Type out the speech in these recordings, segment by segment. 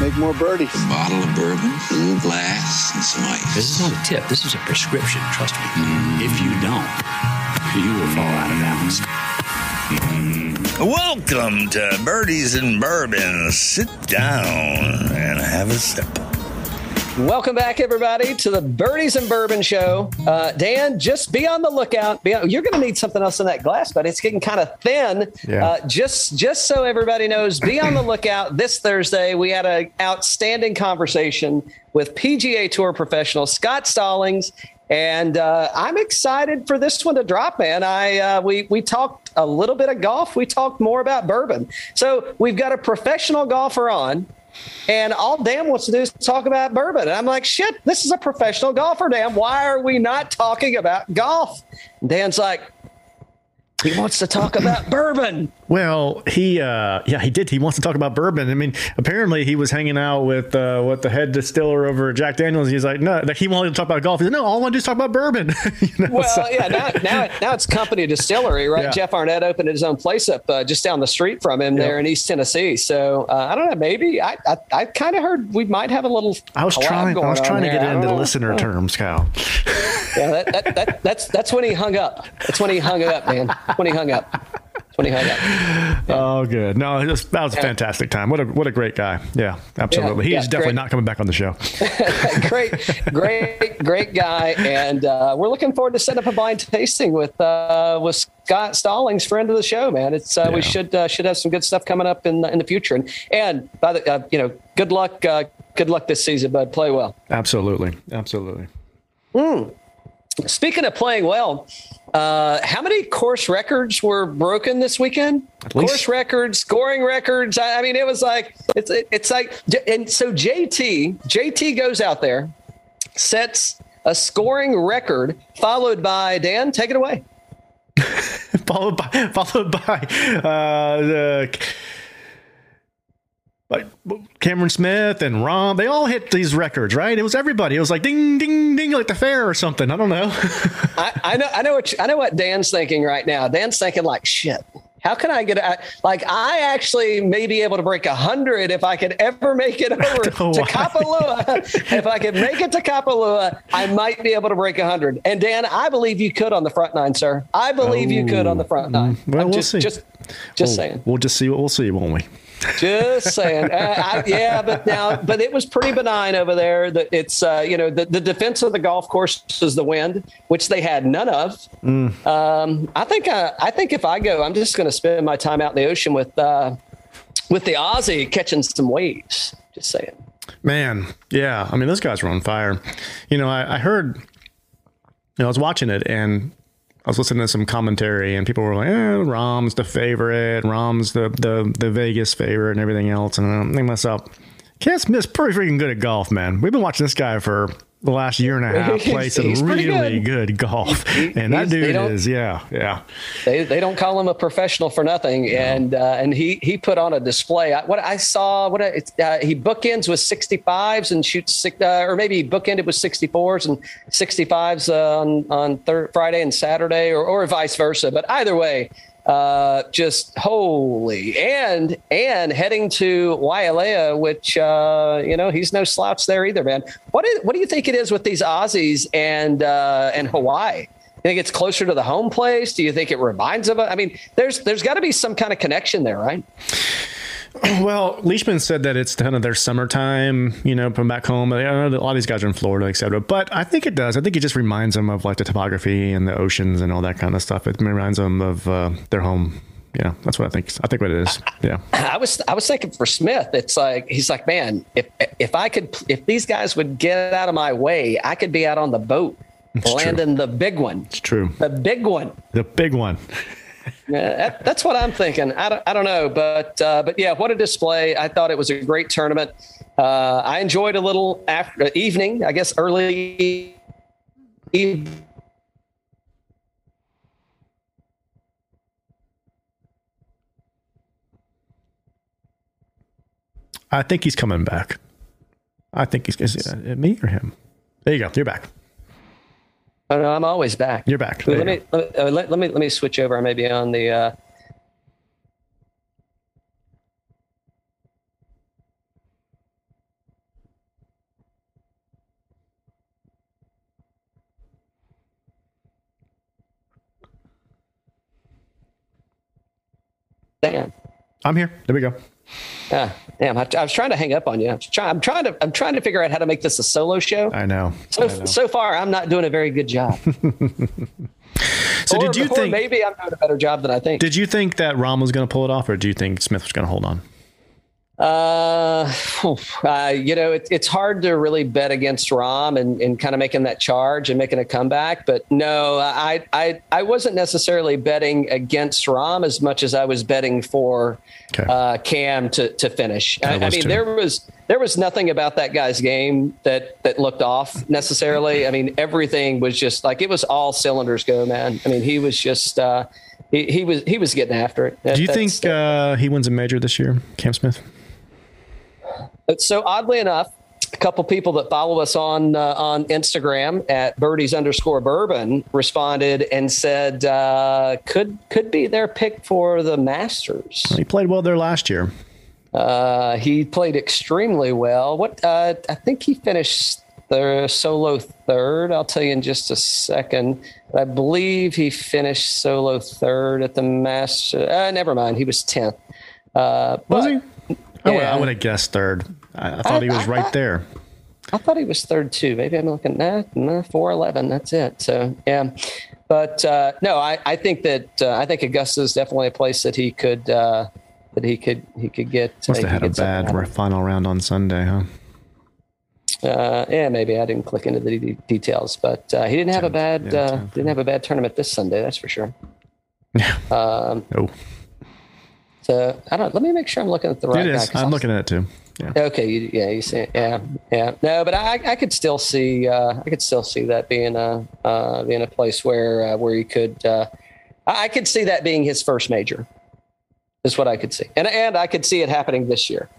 make more birdies. A bottle of bourbon, a little glass, and some ice. This is not a tip. This is a prescription. Trust me. Mm. If you don't, you will fall out of balance. Welcome to Birdies and Bourbon. Sit down and have a sip. Welcome back, everybody, to the Birdies and Bourbon Show. Uh, Dan, just be on the lookout. Be on, you're going to need something else in that glass, but it's getting kind of thin. Yeah. Uh, just, just so everybody knows, be on the lookout. This Thursday, we had an outstanding conversation with PGA Tour professional Scott Stallings, and uh, I'm excited for this one to drop. Man, I uh, we we talked a little bit of golf. We talked more about bourbon. So we've got a professional golfer on. And all Dan wants to do is talk about bourbon. And I'm like, shit, this is a professional golfer, Dan. Why are we not talking about golf? Dan's like, he wants to talk about bourbon. Well, he uh yeah, he did. He wants to talk about bourbon. I mean, apparently he was hanging out with uh with the head distiller over at Jack Daniels. He's like, no, he wanted to talk about golf. He said, no, all I want to do is talk about bourbon. you know, Well, so- yeah, now, now, now it's company distillery, right? Yeah. Jeff Arnett opened his own place up uh, just down the street from him there in East Tennessee. So uh, I don't know, maybe I I, I kind of heard we might have a little. I was trying. I was trying to get I it don't into listener terms, Kyle. Yeah, that, that, that, that's that's when he hung up. That's when he hung up, man. When he hung up. That's when he hung up. Oh, good. No, it was, that was a fantastic time. What a what a great guy. Yeah, absolutely. Yeah, He's yeah, definitely great. not coming back on the show. great, great, great guy, and uh, we're looking forward to setting up a blind tasting with uh, with Scott Stallings, friend of the show. Man, it's uh, Yeah. we should uh, should have some good stuff coming up in in the future. And and by the uh, you know, good luck, uh, good luck this season, bud. Play well. Absolutely, absolutely. Speaking of playing well, uh, how many course records were broken this weekend? Course records, scoring records. I, I mean, it was like it's it's like, and so JT JT goes out there, sets a scoring record, followed by Dan. Take it away. followed by followed by uh, the like Cameron Smith and Rahm. They all hit these records, right? It was everybody. It was like ding ding ding, like the fair or something. I don't know. I, I know I know what I know what Dan's thinking right now. Dan's thinking like shit. How can I get I, like I actually may be able to break a hundred if I could ever make it over to. Kapalua. if I could make it to Kapalua, I might be able to break a hundred. And Dan, I believe you could on the front nine, sir. I believe you could on the front oh, mm, nine. well, I'm we'll just, see. Just, just we'll, saying. We'll just see what we'll see, won't we? Just saying. Uh, I, yeah, but now, but it was pretty benign over there. That it's, uh, you know, the, the defense of the golf course is the wind, which they had none of. Mm. Um, I think, uh, I think if I go, I'm just going to spend my time out in the ocean with, uh, with the Aussie catching some waves. Just saying. Man, yeah. I mean, those guys were on fire. You know, I, I heard, you know, I was watching it and I was listening to some commentary and people were like, eh, Rahm's the favorite, Rahm's the, the, the Vegas favorite and everything else. And I'm thinking to myself, Cam Smith's pretty freaking good at golf, man. We've been watching this guy for the last year and a half play some really good. good, golf. And that he's- dude is, yeah, yeah. They, they don't call him a professional for nothing, and uh, and he he put on a display. I, what I saw, what I, it's, uh, he bookends with 65s and shoots six, uh, or maybe he bookended with 64s and 65s uh, on on thir- Friday and Saturday, or or vice versa. But either way, uh, just holy and and heading to Waialae, which uh, you know he's no slouch there either, man. What is what do you think it is with these Aussies and uh, and Hawaii? You think it's closer to the home place? Do you think it reminds of? I mean, there's there's got to be some kind of connection there, right? Well, Leishman said that it's kind of their summertime, you know, from back home. I know a lot of these guys are in Florida, et cetera. But I think it does. I think it just reminds them of like the topography and the oceans and all that kind of stuff. It reminds them of uh, their home. Yeah, that's what I think. I think what it is. Yeah. I was I was thinking for Smith, it's like he's like, man, if if I could, if these guys would get out of my way, I could be out on the boat true. landing the big one, It's true. the big one. The big one. That, that's what I'm thinking. I don't, I don't know, but uh, but yeah, what a display! I thought it was a great tournament. Uh, I enjoyed a little after evening, I guess early eve- I think he's coming back. I think he's me or him. There you go. You're back. Oh, no, I'm always back. You're back. Let, you me, let, uh, let, let, me let me switch over. I may be on the. Uh... Damn. I'm here. There we go. Yeah, damn. I, I was trying to hang up on you. I'm, try, I'm trying to. I'm trying to figure out how to make this a solo show. I know. So I know. so far, I'm not doing a very good job. So or, did you think? maybe I'm doing a better job than I think? Did you think that Rahm was going to pull it off, or do you think Smith was going to hold on? Uh, uh, you know, it, it's hard to really bet against Rahm and, and kind of making that charge and making a comeback. But no, I, I, I wasn't necessarily betting against Rahm as much as I was betting for Okay. uh, Cam to, to finish. I, I mean, too. there was there was nothing about that guy's game that that looked off necessarily. I mean, everything was just like it was all cylinders go, man. I mean, he was just uh, he, he was he was getting after it. Do you think uh, he wins a major this year, Cam Smith? So oddly enough, a couple people that follow us on uh, on Instagram at birdies underscore bourbon responded and said uh, could could be their pick for the Masters. He played well there last year. Uh, he played extremely well. What uh, I think he finished the solo third. I'll tell you in just a second. I believe he finished solo third at the Masters. Uh, never mind, he was tenth. Uh, Was he? I would, I would have guessed third. I, I thought he was I- right I- there. I thought he was third too. Maybe I'm looking at nah, four eleven. That's it. So yeah, but uh, no, I, I think that uh, I think Augusta is definitely a place that he could uh, that he could he could get. Must have had a bad final round on Sunday, huh? Uh, yeah, maybe I didn't click into the de- details, but uh, he didn't have a bad yeah, uh, didn't have a bad tournament this Sunday. That's for sure. Yeah. Um, Oh, so I don't. Let me make sure I'm looking at the right it guy. I'm I'll- looking at it too. Yeah. Okay, you, yeah, you see, it. yeah, yeah. No, but I, I could still see, uh, I could still see that being a, uh, being a place where, uh, where he could, uh, I I could see that being his first major. Is what I could see, and and I could see it happening this year.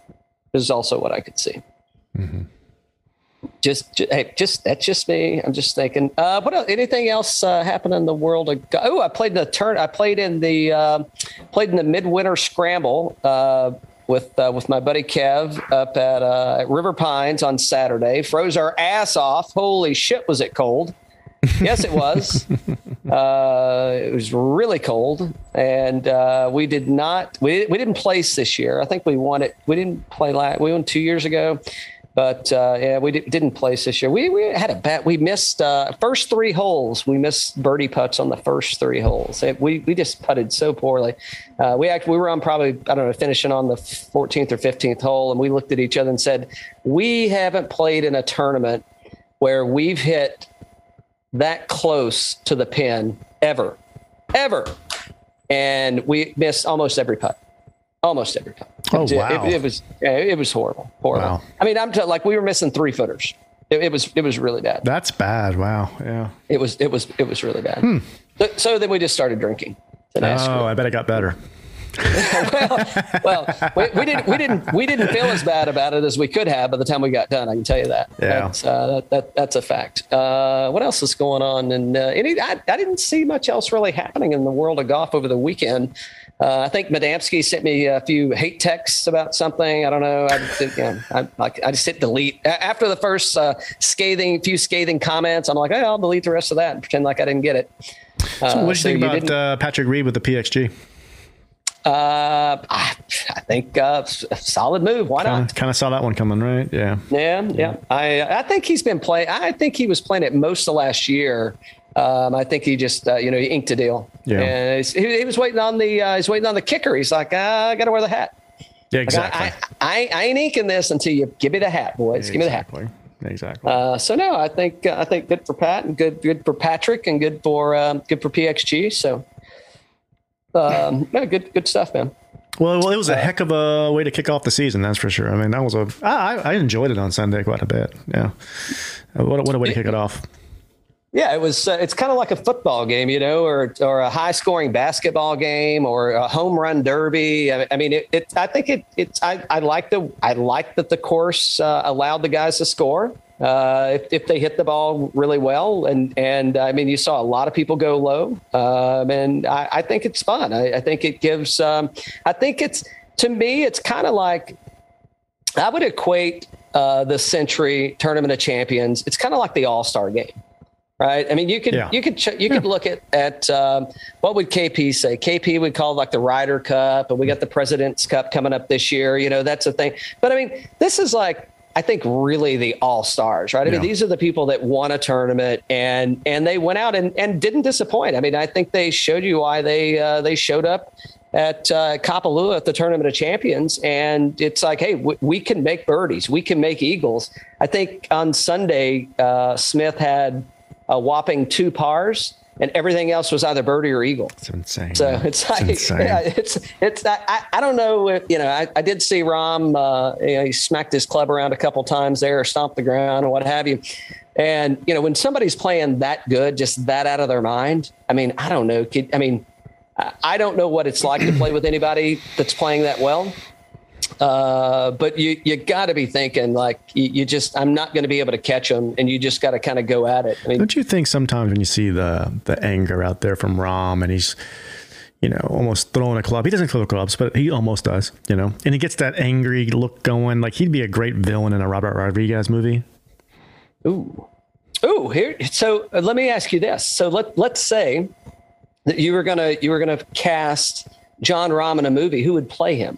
Is also what I could see. Just, ju- hey, just that's just me. I'm just thinking. Uh, what else, anything else uh, happened in the world? Of, oh, I played in the turn. I played in the uh, played in the midwinter scramble uh, with uh, with my buddy Kev up at, uh, at River Pines on Saturday. Froze our ass off. Holy shit, was it cold? yes, it was. Uh, it was really cold, and uh, we did not. We we didn't place this year. I think we won it. We didn't play last. We won two years ago, but uh, yeah, we did, didn't place this year. We we had a bet. We missed uh, first three holes. We missed birdie putts on the first three holes. It- we we just putted so poorly. Uh, we actually we were on probably I don't know finishing on the 14th or 15th hole, and we looked at each other and said, "We haven't played in a tournament where we've hit." that close to the pin ever, ever. And we missed almost every putt, almost every putt. Oh, it, wow. It, it was it was horrible, horrible. Wow. I mean, I'm t- like we were missing three footers. It, it was it was really bad. That's bad. Wow. Yeah. It was it was it was really bad. So, so then we just started drinking. Oh, I bet it got better. well, we, we didn't we didn't we didn't feel as bad about it as we could have by the time we got done. I can tell you that. Yeah. that's, uh, that, that that's a fact. Uh, what else is going on? And uh, any, I, I didn't see much else really happening in the world of golf over the weekend. Uh, I think Madamsky sent me a few hate texts about something. I don't know. I, you know, I, I just hit delete after the first uh, scathing, few scathing comments. I'm like, oh, I'll delete the rest of that and pretend like I didn't get it. Uh, So what do you so think about uh, Patrick Reed with the PXG? uh, I, I think uh, solid move. Why not? I Kind of saw that one coming, right? Yeah. Yeah, yeah. I I think he's been playing. I think he was playing it most of last year. Um, I think he just uh, you know he inked a deal. Yeah. And he's- he, he was waiting on the uh, he's waiting on the kicker. He's like, ah, I got to wear the hat. Yeah, Like, exactly. I, I, I ain't inking this until you give me the hat, boys. Give me the hat. exactly. Exactly. Uh, so no, I think uh, I think good for Pat and good good for Patrick and good for um, good for PXG. So um, yeah, good good stuff, man. Well, well, it was a heck of a way to kick off the season, that's for sure. I mean, that was a. I, I enjoyed it on Sunday quite a bit. Yeah, Uh, what a, what a way to kick it off. Yeah, it was. Uh, it's kind of like a football game, you know, or or a high scoring basketball game, or a home run derby. I, I mean, it, it. I think it. It's. I, I like the. I like that the course uh, allowed the guys to score uh, if, if they hit the ball really well, and and I mean, you saw a lot of people go low, um, and I, I think it's fun. I, I think it gives. Um, I think it's to me, it's kind of like I would equate uh, the Sentry Tournament of Champions. It's kind of like the All Star game right? I mean, you could Yeah. you could ch- you could look at at um, what would KP say? KP would call like the Ryder Cup, and we got the President's Cup coming up this year. You know, that's a thing. But I mean, this is like I think really the all stars, right? I mean, these are the people that won a tournament and and they went out and, and didn't disappoint. I mean, I think they showed you why they uh, they showed up at uh, Kapalua at the Tournament of Champions, and it's like, hey, w- we can make birdies, we can make eagles. I think on Sunday, uh, Smith had a whopping two pars, and everything else was either birdie or eagle. It's insane. So it's like, insane. yeah, it's, it's, I, I- don't know if, you know, I, I did see Rahm, uh, you know, he smacked his club around a couple times there, stomped the ground and what have you. And, you know, when somebody's playing that good, just that out of their mind, I mean, I don't know. Kid, I mean, I don't know what it's like to play with anybody that's playing that well. Uh, but you you got to be thinking like you, you just I'm not going to be able to catch them, and you just got to kind of go at it. I mean, Don't you think sometimes when you see the the anger out there from Rahm and he's you know almost throwing a club, he doesn't throw clubs, but he almost does, you know, and he gets that angry look going, like he'd be a great villain in a Robert Rodriguez movie. Ooh, ooh. Here, so uh, let me ask you this. So let let's say that you were gonna you were gonna cast Jon Rahm in a movie. Who would play him?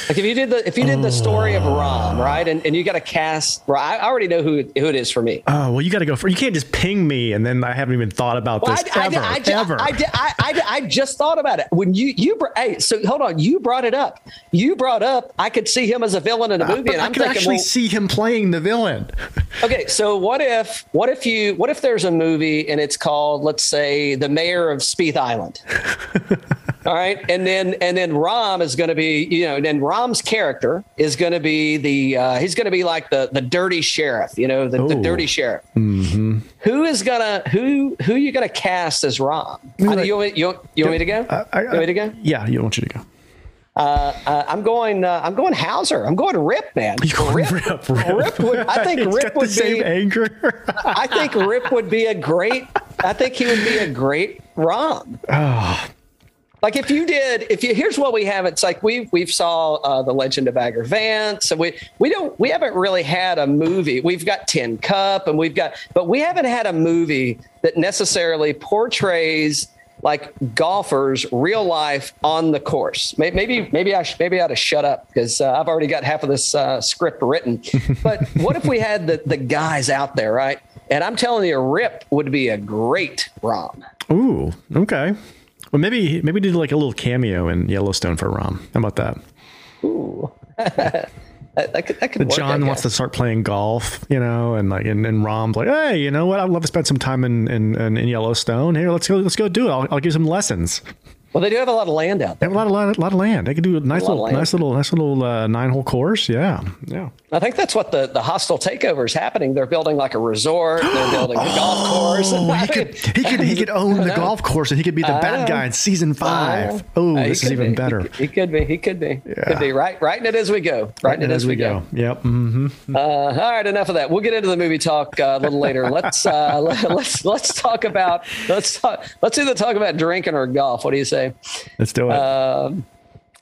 Like if you did the if you did the story of Rahm, right, and, and you got to cast. Well, I already know who who it is for me. Oh well, you got to go for. You can't just ping me and then I haven't even thought about Well, this I, I, ever, I, ju- ever. I, I, I, I just thought about it when you you hey so hold on you brought it up you brought up I could see him as a villain in a movie Uh, and I I'm could thinking actually well, see him playing the villain. Okay, so what if what if you what if there's a movie and it's called let's say the mayor of Spieth Island. All right, and then and then Rahm is going to be you know then Rahm's character is going to be the uh, he's going to be like the the dirty sheriff you know the, the dirty sheriff. Who is gonna who who you gonna cast as Rahm? Uh, you, want me, you, want- you want me to go? I, I, you want me to go? Yeah, you want you to go. Uh, I'm going. Uh, I'm going Hauser. I'm going Rip, man. You going Rip? Rip, would, I think He's Rip got the would same be. anger. I think Rip would be a great. I think he would be a great Rahm. Like if you did, if you here's what we have. It's like we've we've saw uh, the Legend of Bagger Vance, and we we don't we haven't really had a movie. We've got Tin Cup, and we've got, but we haven't had a movie that necessarily portrays like golfers real life on the course. May- Maybe maybe I sh- maybe I ought to shut up because uh, I've already got half of this uh, script written. But what if we had the the guys out there, right? And I'm telling you, Rip would be a great Rahm. Ooh, okay. Well, maybe maybe do like a little cameo in Yellowstone for Rahm. How about that? That, that could, that could work, John wants to start playing golf, you know, and like and, and Rahm's like, hey, you know what? I'd love to spend some time in in, in, in Yellowstone. Here, let's go. Let's go do it. I'll, I'll give some lessons. Well, they do have a lot of land out They there. have a lot, of lot, a lot of land. They could do a nice of little, nice little, nice little uh, nine hole course. Yeah, yeah. I think that's what the, the hostile takeover is happening. They're building like a resort. They're building a golf course. Oh, he could, he could, he could own the golf course, and he could be the I bad know. guy in season five. Oh, Uh, this is even be. better. He, he could be. He could be. Yeah. Could be. Right. Writing it as we go. Writing it as, we go. Yep. hmm Uh, all right. Enough of that. We'll get into the movie talk uh, a little later. Let's uh, let, let's let's talk about let's talk, let's either talk about drinking or golf. What do you say? Let's do it. Uh,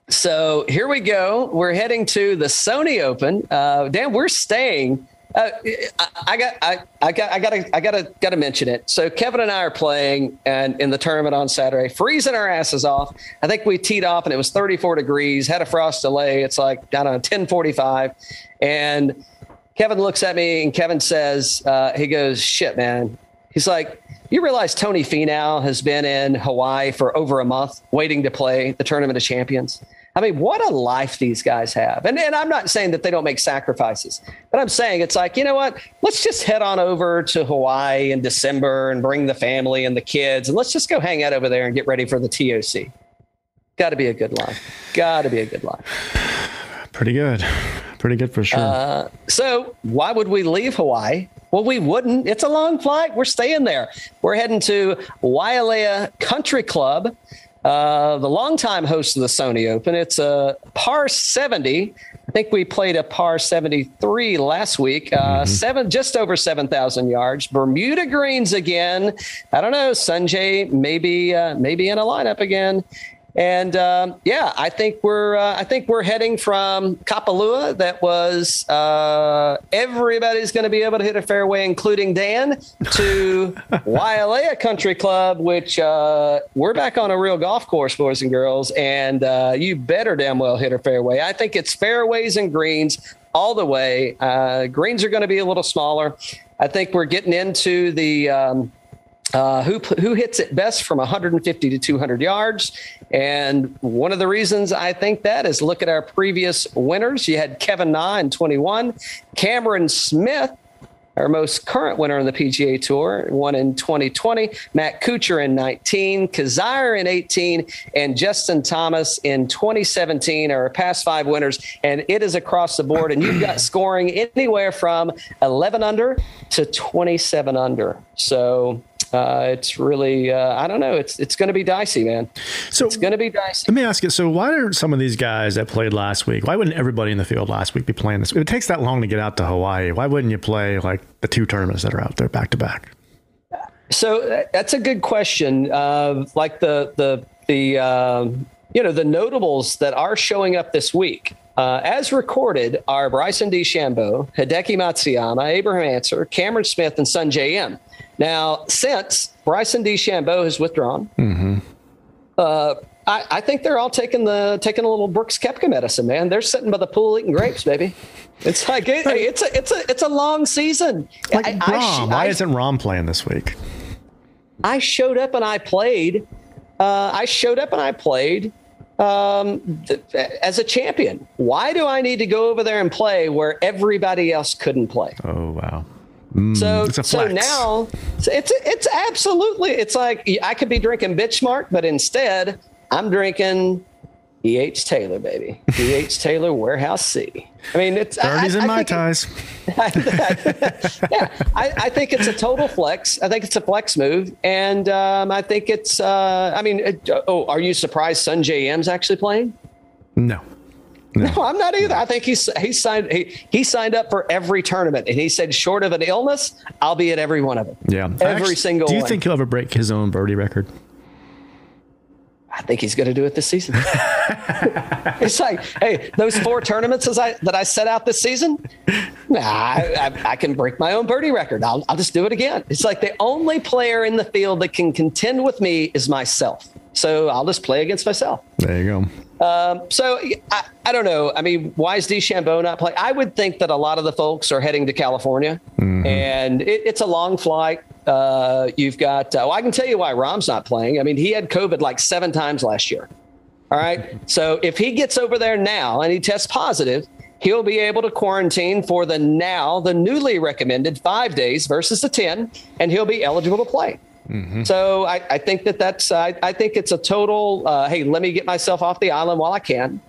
So here we go. We're heading to the Sony Open. Uh, Dan, we're staying. Uh, I, I got, I, I got, I got to, I got to, got to mention it. So Kevin and I are playing and in the tournament on Saturday, freezing our asses off. I think we teed off and it was 34 degrees. Had a frost delay. It's like down don't 10:45, and Kevin looks at me and Kevin says, uh, he goes, "Shit, man." He's like, "You realize Tony Finau has been in Hawaii for over a month, waiting to play the Tournament of Champions." I mean, what a life these guys have. And, and I'm not saying that they don't make sacrifices, but I'm saying it's like, you know what? Let's just head on over to Hawaii in December and bring the family and the kids, and let's just go hang out over there and get ready for the TOC. Got to be a good life. Got to be a good life. Pretty good. Pretty good for sure. Uh, So why would we leave Hawaii? Well, we wouldn't. It's a long flight. We're staying there. We're heading to Waialae Country Club, uh, the longtime host of the Sony Open. It's a par 70. I think we played a par 73 last week. Uh, Seven, just over 7,000 yards. Bermuda greens again. I don't know. Sungjae maybe uh, maybe in a lineup again. And um, yeah, I think we're uh, I think we're heading from Kapalua. That was uh, everybody's going to be able to hit a fairway, including Dan, to Waialae Country Club, which uh, we're back on a real golf course, boys and girls. And uh, you better damn well hit a fairway. I think it's fairways and greens all the way. Uh, greens are going to be a little smaller. I think we're getting into the um, uh, who who hits it best from 150 to 200 yards. And one of the reasons I think that is look at our previous winners. You had Kevin Na in 21, Cameron Smith our most current winner on the PGA Tour, won in 2020, Matt Kuchar in 19, Kizzire in 18, and Justin Thomas in 2017 are our past five winners. And it is across the board. And you've got scoring anywhere from 11 under to 27 under. So uh, it's really uh, I don't know. It's it's going to be dicey, man. So it's going to be dicey. Let me ask you. So why are some of these guys that played last week? Why wouldn't everybody in the field last week be playing this? It takes that long to get out to Hawaii. Why wouldn't you play like the two tournaments that are out there back to back? So uh, that's a good question. Uh, like the the the um, you know the notables that are showing up this week. Uh, as recorded are Bryson DeChambeau, Hideki Matsuyama, Abraham Ancer, Cameron Smith, and Sungjae Im. Now, since Bryson DeChambeau has withdrawn, mm-hmm. uh, I, I, think they're all taking the taking a little Brooks Koepka medicine, man. They're sitting by the pool eating grapes, baby. It's like it, it's a it's a it's a long season. Like I, Rahm, I, why isn't Rahm playing this week? I showed up and I played. Uh, I showed up and I played um, th- as a champion. Why do I need to go over there and play where everybody else couldn't play? Oh wow. Mm, so so now it's it's absolutely it's like I could be drinking Bitchmark, but instead I'm drinking E.H. Taylor, baby. E.H. Taylor Warehouse C. I mean, it's Birdies in my ties. yeah, I, I, think it's a total flex. I think it's a flex move, and um, I think it's. Uh, I mean, it, oh, are you surprised Sungjae Im's actually playing? No. No. I'm not either. I think he's he signed he, he signed up for every tournament, and he said, short of an illness, I'll be at every one of them. Yeah, every Actually, single. Do you one. think he'll ever break his own birdie record? I think he's going to do it this season. it's like, hey, those four tournaments as I, that I set out this season, nah, I, I, I, can break my own birdie record. I'll, I'll just do it again. It's like the only player in the field that can contend with me is myself. So I'll just play against myself. There you go. Um, so I, I don't know. I mean, why is DeChambeau not playing? I would think that a lot of the folks are heading to California, mm-hmm. and it, it's a long flight. Uh, you've got. Uh, well, I can tell you why Rahm's not playing. I mean, he had COVID like seven times last year. All right. So if he gets over there now and he tests positive, he'll be able to quarantine for the now the newly recommended five days versus the ten, and he'll be eligible to play. Mm-hmm. So I, I, think that that's I, I think it's a total. Uh, hey, let me get myself off the island while I can.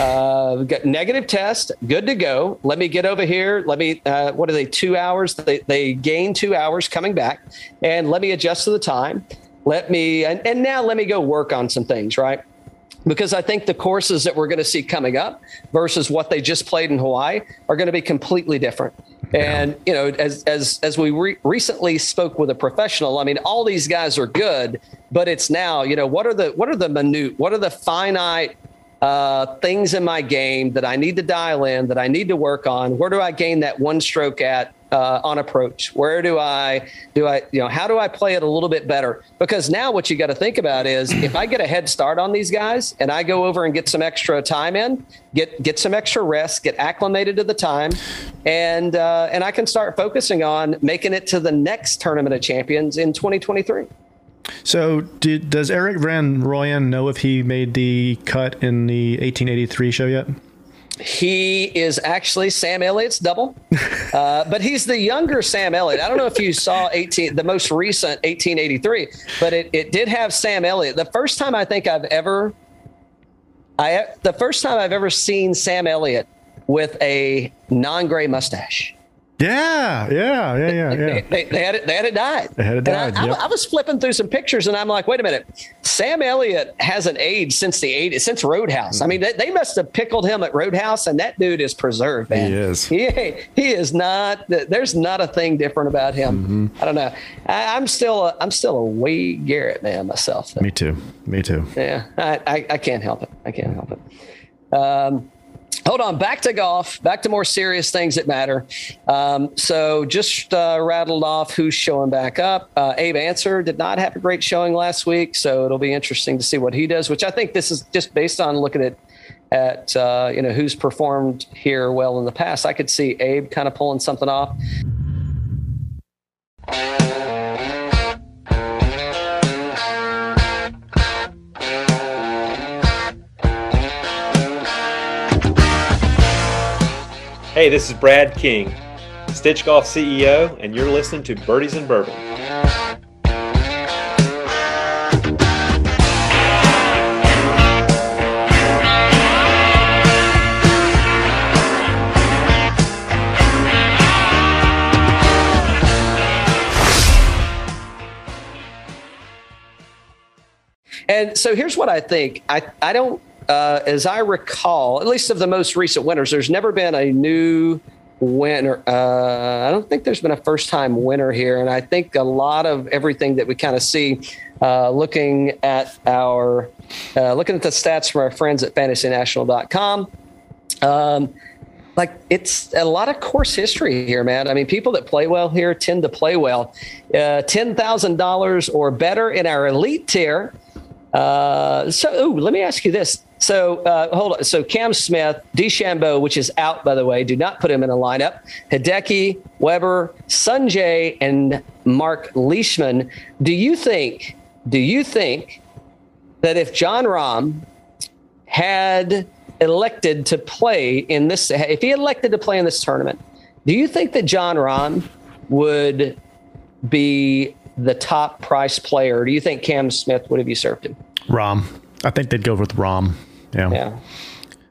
Uh, negative test, good to go. Let me get over here. Let me. Uh, what are they? Two hours. They they gain two hours coming back, and let me adjust to the time. Let me and, and now let me go work on some things. Right because I think the courses that we're going to see coming up versus what they just played in Hawaii are going to be completely different. And you know, as as as we re- recently spoke with a professional, I mean, all these guys are good, but it's now, you know, what are the what are the minute, what are the finite uh, things in my game that I need to dial in, that I need to work on? Where do I gain that one stroke at uh, on approach? Where do I do I you know how do I play it a little bit better? Because now what you got to think about is if I get a head start on these guys and I go over and get some extra time in, get get some extra rest, get acclimated to the time, and uh, and I can start focusing on making it to the next tournament of champions in 2023. So, did, does Erik van Rooyen know if he made the cut in the 1883 show yet? He is actually Sam Elliott's double, uh, but he's the younger Sam Elliott. I don't know if you saw 18, the most recent 1883, but it, it did have Sam Elliott. The first time I think I've ever, I the first time I've ever seen Sam Elliott with a non-gray mustache. Yeah, yeah, yeah, yeah, yeah. They, they had it. They had it dyed. They had it dyed, I, yep. I was flipping through some pictures, and I'm like, wait a minute. Sam Elliott hasn't aged since the 80s, since Roadhouse. I mean, they, they must have pickled him at Roadhouse, and that dude is preserved, man. He is. He, he is not. There's not a thing different about him. Mm-hmm. I don't know. I, I'm still. A, I'm still a Wade Garrett man myself. Me too. Me too. Yeah, I, I, I can't help it. I can't help it. Um, hold on, back to golf, back to more serious things that matter. Um, so just uh, rattled off who's showing back up. Uh, Abe Ancer did not have a great showing last week, so it'll be interesting to see what he does. Which I think this is just based on looking at at uh, you know who's performed here well in the past. I could see Abe kind of pulling something off. Hey, this is Brad King, Stitch Golf CEO, and you're listening to Birdies and Bourbon. And so here's what I think. I, I don't, uh, as I recall, at least of the most recent winners, there's never been a new winner. Uh, I don't think there's been a first time winner here. And I think a lot of everything that we kind of see uh, looking at our, uh, looking at the stats from our friends at fantasynational.com, um, like it's a lot of course history here, man. I mean, people that play well here tend to play well. Uh, $10,000 or better in our elite tier. Uh, so, ooh, let me ask you this. So, uh, hold on. So, Cam Smith, DeChambeau, which is out, by the way, do not put him in a lineup. Hideki, Weber, Sungjae, and Mark Leishman. Do you think, do you think that if Jon Rahm had elected to play in this, if he elected to play in this tournament, do you think that Jon Rahm would be the top price player? Do you think Cam Smith would have usurped him? Rahm. I think they'd go with Rahm. Yeah. Yeah.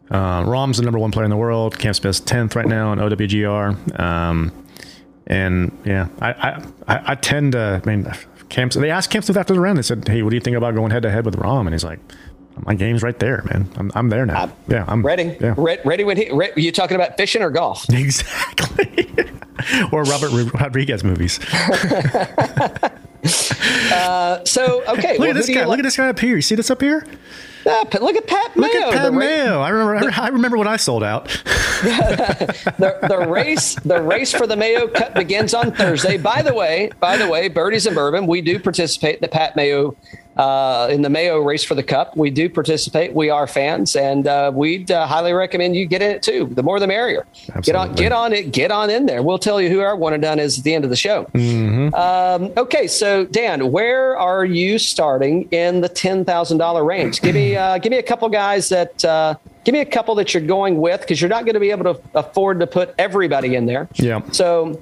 Uh, Rahm's the number one player in the world. Cam Smith's tenth right now in OWGR. Um, and yeah, I, I, I, tend to. I mean, Cam. They asked Cam Smith after the round. They said, "Hey, what do you think about going head to head with Rahm?" And he's like, "My game's right there, man. I'm, I'm there now. yeah, I'm Ready? Yeah, Re- ready when he, re- you talking about fishing or golf? exactly. or Robert Rodriguez movies. So, okay. Look well, at this guy. Look like- at this guy up here. You see this up here? Look at Pat Mayo. Look at Pat the, ra- I remember. I remember when I sold out. the, the race the race for the Mayo Cup begins on Thursday. By the way, by the way, birdies and bourbon, we do participate in the Pat Mayo uh, in the Mayo race for the Cup. We do participate. We are fans, and uh, we'd uh, highly recommend you get in it too. The more, the merrier. Get on, get on it, get on in there. We'll tell you who our one and done is at the end of the show. Um, okay, so Dan, where are you starting in the ten thousand dollar range? Give me uh, give me a couple guys that uh, give me a couple that you're going with because you're not going to be able to afford to put everybody in there. Yeah. So,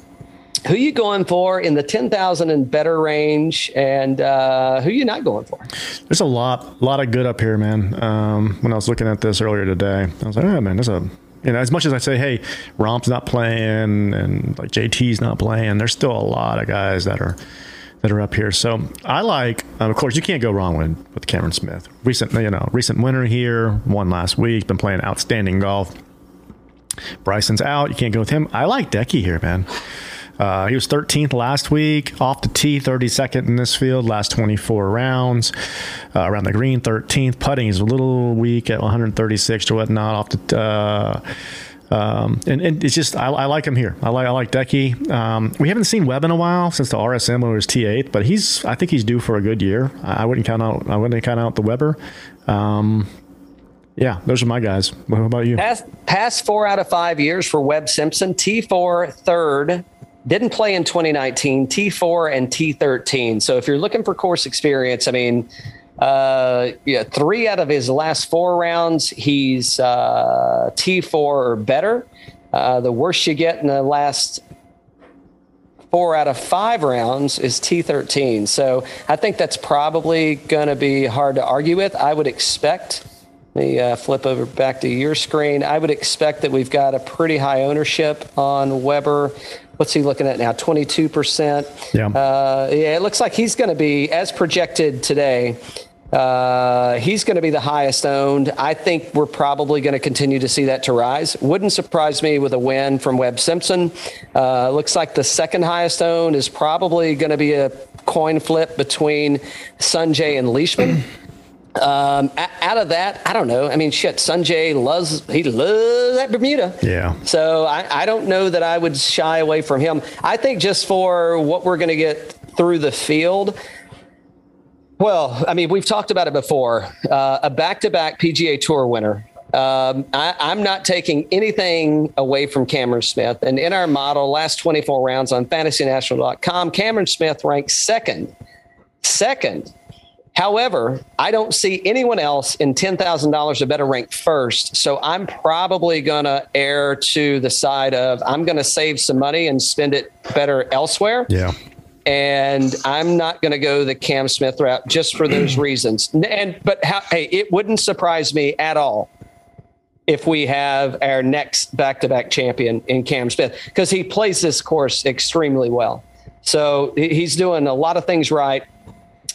who you going for in the ten thousand and better range, and uh, who you not going for? There's a lot, a lot of good up here, man. Um, when I was looking at this earlier today, I was like, oh man, there's a, you know, as much as I say, hey, Rahm's not playing and like JT's not playing, there's still a lot of guys that are that are up here. So I like, um, of course, you can't go wrong with with Cameron Smith. Recent, you know, recent winner here, won last week, been playing outstanding golf. Bryson's out, you can't go with him. I like Decky here, man. Uh, he was 13th last week, off the tee, 32nd in this field, last 24 rounds. Uh, around the green, 13th. Putting is a little weak at 136 or whatnot. Off the, uh, um, and, and it's just I, I like him here. I like I like Decky. Um, we haven't seen Webb in a while since the RSM was T8, but he's I think he's due for a good year. I, I wouldn't count out I wouldn't count out the Weber. Um, yeah, those are my guys. What about you? Past, past four out of five years for Webb Simpson, T4 third. Didn't play in 2019, T4 and T13. So if you're looking for course experience, I mean, uh, yeah, three out of his last four rounds, he's uh, T4 or better. Uh, the worst you get in the last four out of five rounds is T13. So I think that's probably going to be hard to argue with. I would expect Let me uh, flip over back to your screen. I would expect that we've got a pretty high ownership on Weber. What's he looking at now? 22%. Yeah. Uh, yeah, it looks like he's going to be, as projected today, uh, he's going to be the highest owned. I think we're probably going to continue to see that to rise. Wouldn't surprise me with a win from Webb Simpson. Uh, looks like the second highest owned is probably going to be a coin flip between Sungjae and Leishman. Um, out of that, I don't know. I mean, shit, Sungjae loves he loves that Bermuda. Yeah. So I, I don't know that I would shy away from him. I think just for what we're going to get through the field. Well, I mean, we've talked about it before. Uh, a back-to-back PGA Tour winner. Um, I, I'm not taking anything away from Cameron Smith. And in our model, last 24 rounds on FantasyNational.com, Cameron Smith ranks second. Second However, I don't see anyone else in $10,000 or better ranked first. So I'm probably going to err to the side of I'm going to save some money and spend it better elsewhere. Yeah. And I'm not going to go the Cam Smith route just for those reasons. And but how, hey, it wouldn't surprise me at all if we have our next back-to-back champion in Cam Smith because he plays this course extremely well. So he's doing a lot of things right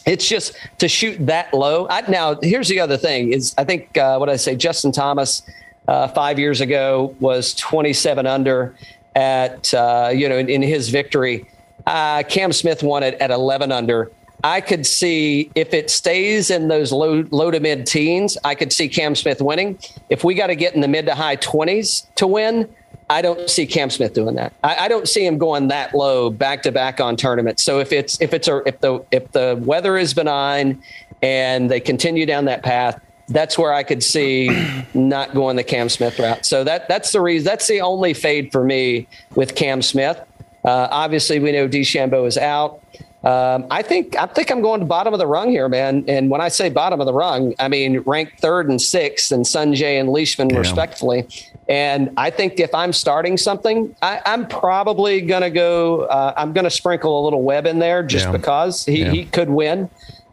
it's just to shoot that low. I, now, here's the other thing: is I think uh, what I say, Justin Thomas uh, five years ago was 27 under at uh, you know in, in his victory. Uh, Cam Smith won it at 11 under. I could see if it stays in those low low to mid teens, I could see Cam Smith winning. If we got to get in the mid to high 20s to win, I don't see Cam Smith doing that. I, I don't see him going that low back to back on tournaments. So if it's if it's a if the if the weather is benign and they continue down that path, that's where I could see not going the Cam Smith route. So that that's the reason. That's the only fade for me with Cam Smith. Uh, obviously, we know DeChambeau is out. Um, I think I think I'm going to bottom of the rung here, man. And when I say bottom of the rung, I mean ranked third and sixth, and Sungjae and Leishman Yeah. respectfully. And I think if I'm starting something, I, I'm probably going to go. Uh, I'm going to sprinkle a little Webb in there just because he, he could win.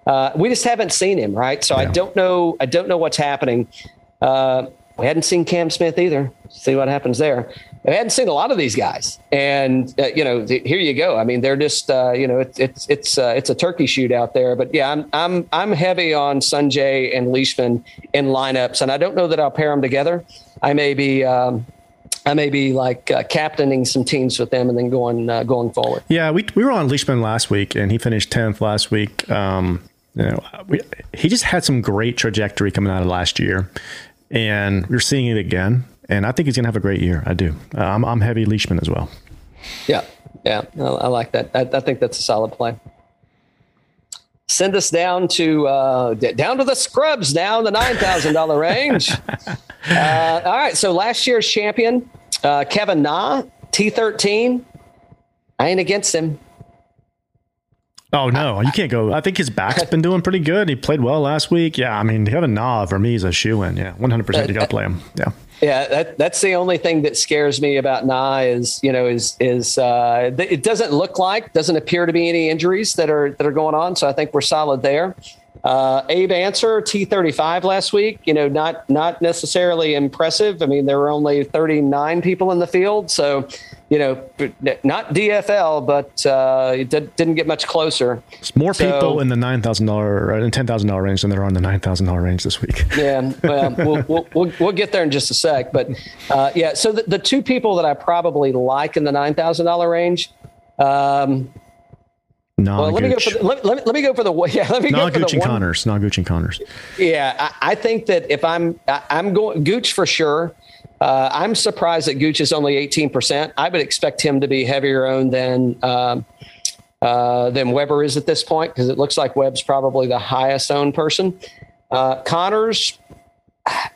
Uh, we just haven't seen him, right? So I don't know. I don't know what's happening. Uh, we hadn't seen Cam Smith either. See what happens there. We hadn't seen a lot of these guys, and uh, you know, th- here you go. I mean, they're just uh, you know, it's it's it's uh, it's a turkey shoot out there. But yeah, I'm I'm I'm heavy on Sungjae and Leishman in lineups, and I don't know that I'll pair them together. I may be. Um, I may be like uh, captaining some teams with them and then going uh, going forward. Yeah, we, we were on Leishman last week, and he finished tenth last week. Um, you know, we, he just had some great trajectory coming out of last year, and we're seeing it again. And I think he's gonna have a great year. I do. Uh, I'm I'm heavy Leishman as well. Yeah, yeah, I, I like that. I, I think that's a solid play. Send us down to uh, d- down to the scrubs, down the nine thousand dollar range. uh, all right, so last year's champion, uh, Kevin Na, T thirteen. I ain't against him. Oh no, you can't go. I think his back's been doing pretty good. He played well last week. Yeah, I mean, Kevin Na for me is a shoe in. Yeah, 100. percent You got to play him. Yeah. Yeah, that, that's the only thing that scares me about Na is you know is is uh, it doesn't look like doesn't appear to be any injuries that are that are going on. So I think we're solid there. Uh, Abe Ancer T thirty five last week. You know, not not necessarily impressive. I mean, there were only thirty nine people in the field, so you know, not DFL, but uh, it did, didn't get much closer. It's more So- people in the nine thousand dollar and ten thousand dollar range than there are in the nine thousand dollar range this week. Yeah, well, we'll, we'll, we'll, we'll get there in just a sec. But uh, yeah, so the, the two people that I probably like in the nine thousand dollar range. Um, No, well, let me go for the, let, let, me, let me go for the yeah. Let me go Not for the Gooch and one. Conners. Not Gooch and Conners. Yeah, I, I think that if I'm I, I'm going Gooch for sure. Uh, I'm surprised that Gooch is only 18 percent. I would expect him to be heavier owned than um, uh, than Weber is at this point because it looks like Webb's probably the highest owned person. Uh, Conners,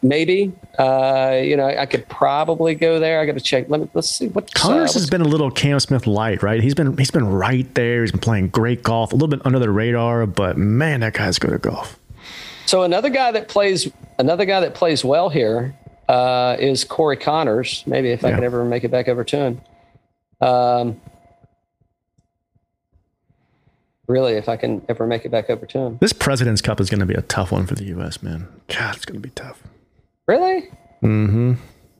maybe. Uh, you know, I could probably go there. I got to check. Let me let's see what Conners has been a little Cam Smith light, right? He's been he's been right there. He's been playing great golf, a little bit under the radar, but man, that guy's good at golf. So another guy that plays another guy that plays well here uh, is Corey Conners. Maybe if I Yeah. could ever make it back over to him. Um, really, if I can ever make it back over to him. This President's Cup is going to be a tough one for the U.S. Man, God, it's going to be tough. Really? Mm-hmm.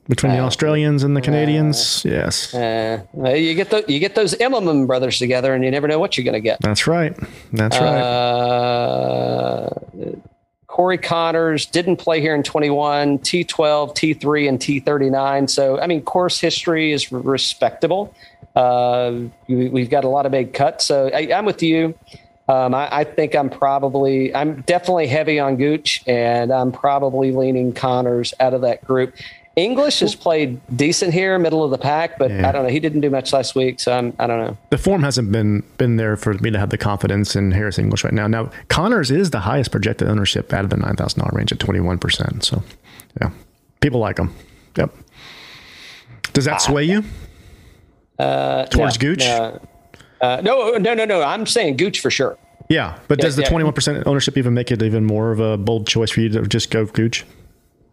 Between the Uh, Australians and the Canadians, yes, Uh, you get the you get those Emmerman brothers together, and you never know what you're going to get. that's right. That's right. Corey Conners didn't play here in 21, T12, T3, and T39. So, I mean, course history is respectable. Uh, we, we've got a lot of big cuts. So, I, I'm with you. Um, I, I think I'm probably, I'm definitely heavy on Gooch, and I'm probably leaning Conners out of that group. English has played decent here, middle of the pack, but Yeah. I don't know. He didn't do much last week, so I'm, I don't know. the form hasn't been been there for me to have the confidence in Harris English right now. Now Conners is the highest projected ownership out of the nine thousand dollar range at twenty one percent. So, yeah, people like him. Yep. Does that sway you Uh, towards no, Gooch? No, uh, no, no, no, no. I'm saying Gooch for sure. Yeah, but does the twenty one percent ownership even make it even more of a bold choice for you to just go Gooch?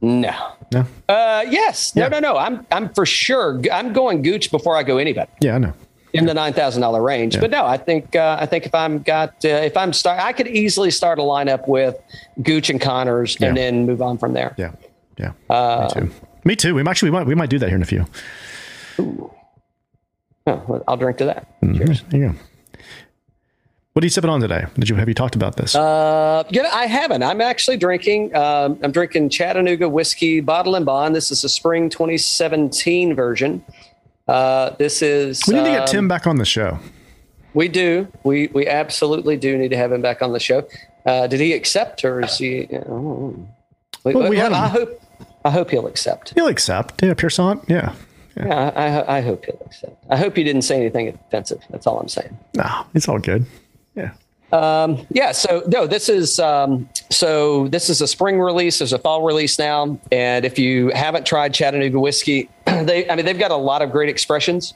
No. No. Uh, yes. No, Yeah. no, no. I'm I'm for sure. I'm going Gooch before I go anybody Yeah, I know. in the nine thousand dollar range. But no, I think uh, I think if I'm got uh, if I'm start, I could easily start a lineup with Gooch and Conners and Yeah. then move on from there. Yeah, yeah. Uh, me too. Me too. We might actually we might we might do that here in a few. Oh, well, I'll drink to that. Mm-hmm. Cheers. There you go. What are you sipping on today? Did you have you talked about this? Uh, you know, I haven't. I'm actually drinking. Um, I'm drinking Chattanooga whiskey bottle and bond. This is a spring 2017 version. Uh, this is. we need to get um, Tim back on the show. We do. We we absolutely do need to have him back on the show. Uh, did he accept, or is he? Oh. We, Well, we well. I hope. I hope he'll accept. He'll accept. Yeah, Pearson. Yeah. Yeah, I, I, I hope he'll accept. I hope you didn't say anything offensive. That's all I'm saying. No, it's all good. Yeah. Yeah. So no, this is um, so this is a spring release. There's a fall release now, and if you haven't tried Chattanooga whiskey, they I mean they've got a lot of great expressions.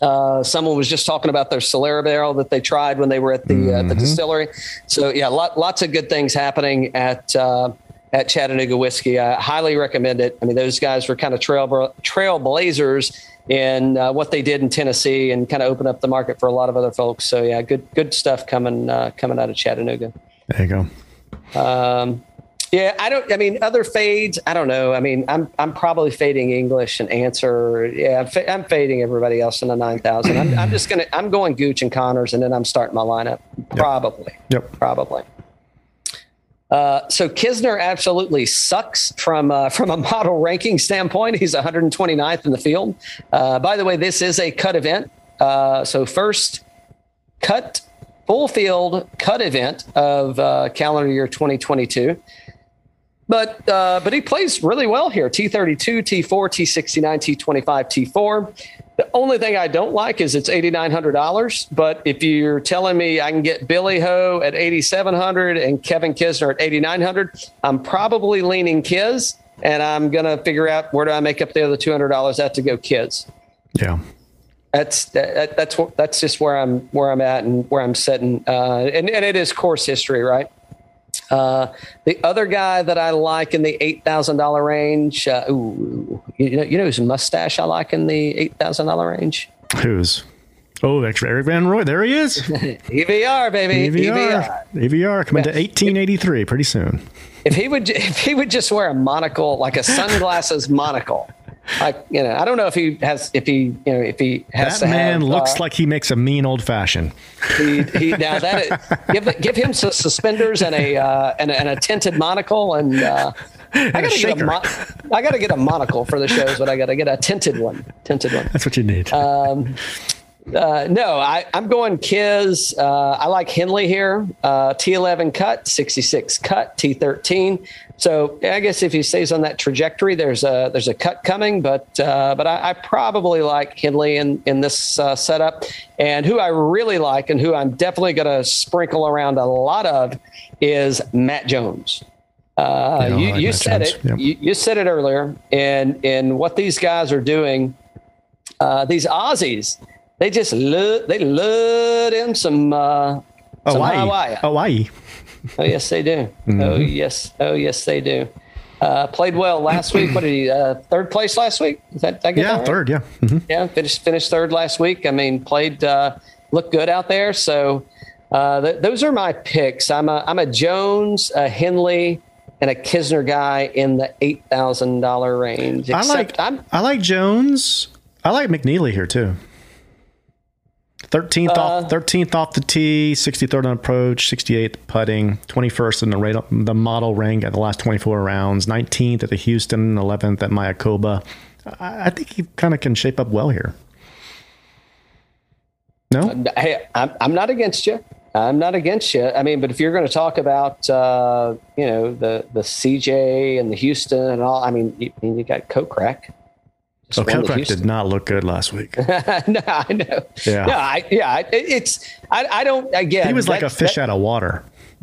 Uh, someone was just talking about their Solera barrel that they tried when they were at the uh, the distillery. So yeah, lot, lots of good things happening at uh, at Chattanooga whiskey. I highly recommend it. I mean, those guys were kind of trail trailblazers in uh, what they did in Tennessee and kind of open up the market for a lot of other folks. So yeah, good good stuff coming uh, coming out of Chattanooga. There you go. Um, yeah, I don't. I mean, other fades. I don't know. I mean, I'm I'm probably fading English and Ancer. Yeah, I'm, fa- I'm fading everybody else in the nine thousand. I'm, I'm just gonna. I'm going Gooch and Conners, and then I'm starting my lineup. Probably. Yep. Probably. Uh, so Kisner absolutely sucks from uh, from a model ranking standpoint. He's 129th in the field. Uh, by the way, this is a cut event. Uh, so first cut full field cut event of uh, calendar year 2022. But uh, but he plays really well here. T32, T4, T69, T25, T4. The only thing I don't like is it's eighty nine hundred dollars. But if you're telling me I can get Billy Ho at eighty seven hundred and Kevin Kisner at eighty nine hundred, I'm probably leaning Kiz, and I'm gonna figure out where do I make up the other two hundred dollars at to go Kiz. Yeah. That's that, that's that's just where I'm where I'm at and where I'm sitting. Uh, and and it is course history, right? Uh, the other guy that I like in the eight thousand dollar range, uh, ooh, you know, you know whose mustache I like in the eight thousand dollar range? Who's? Oh, that's Erik van Rooyen. There he is. EVR, baby, EVR. EVR coming to 1883 pretty soon. If he would, if he would just wear a monocle, like a sunglasses monocle, like you know, I don't know if he has, if he, you know, if he has That man have, looks uh, like he makes a mean old fashioned. He, he now that give give him some suspenders and a uh, and, a and a tinted monocle and uh, I gotta get a I gotta get a monocle for the shows, but I gotta get a tinted one, tinted one. That's what you need. Uh, no, I, I'm going Kiz. Uh, I like Henley here. Uh, T11 cut, 66 cut, T13. So I guess if he stays on that trajectory, there's a there's a cut coming. But uh, but I, I probably like Henley in in this uh, setup. And who I really like and who I'm definitely going to sprinkle around a lot of is Matt Jones. Uh, Yeah, you like you said Jones. it. Yep. You, you said it earlier. And and what these guys are doing uh, these Aussies, they just lu- they lured in some uh, some Hawaii. Hawaii. Oh yes, they do. Oh yes, oh yes, they do. Uh, played well last week. What did he? Uh, third place last week. Is that get that Yeah, right? third. Yeah. Mhm. Yeah, finished finished third last week. I mean, played uh, looked good out there. So uh, th- those are my picks. I'm a I'm a Jones, a Henley, and a Kisner guy in the eight thousand dollar range. I like I'm I like Jones. I like McNeely here too. Thirteenth Uh, off thirteenth off the tee, sixty third on approach, sixty eighth putting, twenty first in the rate the model rank at the last twenty four rounds, nineteenth at the Houston, eleventh at Mayakoba. I, I think he kind of can shape up well here. No, hey, I'm, I'm not against you. I'm not against you. I mean, but if you're going to talk about, uh, you know, the the CJ and the Houston and all, I mean, you, you got Kokrak. Just oh, won the Kokrak Houston. did not look good last week. no, I know. Yeah. No, I, yeah. It, it's. I, I don't. Again, He was like a fish that- out of water.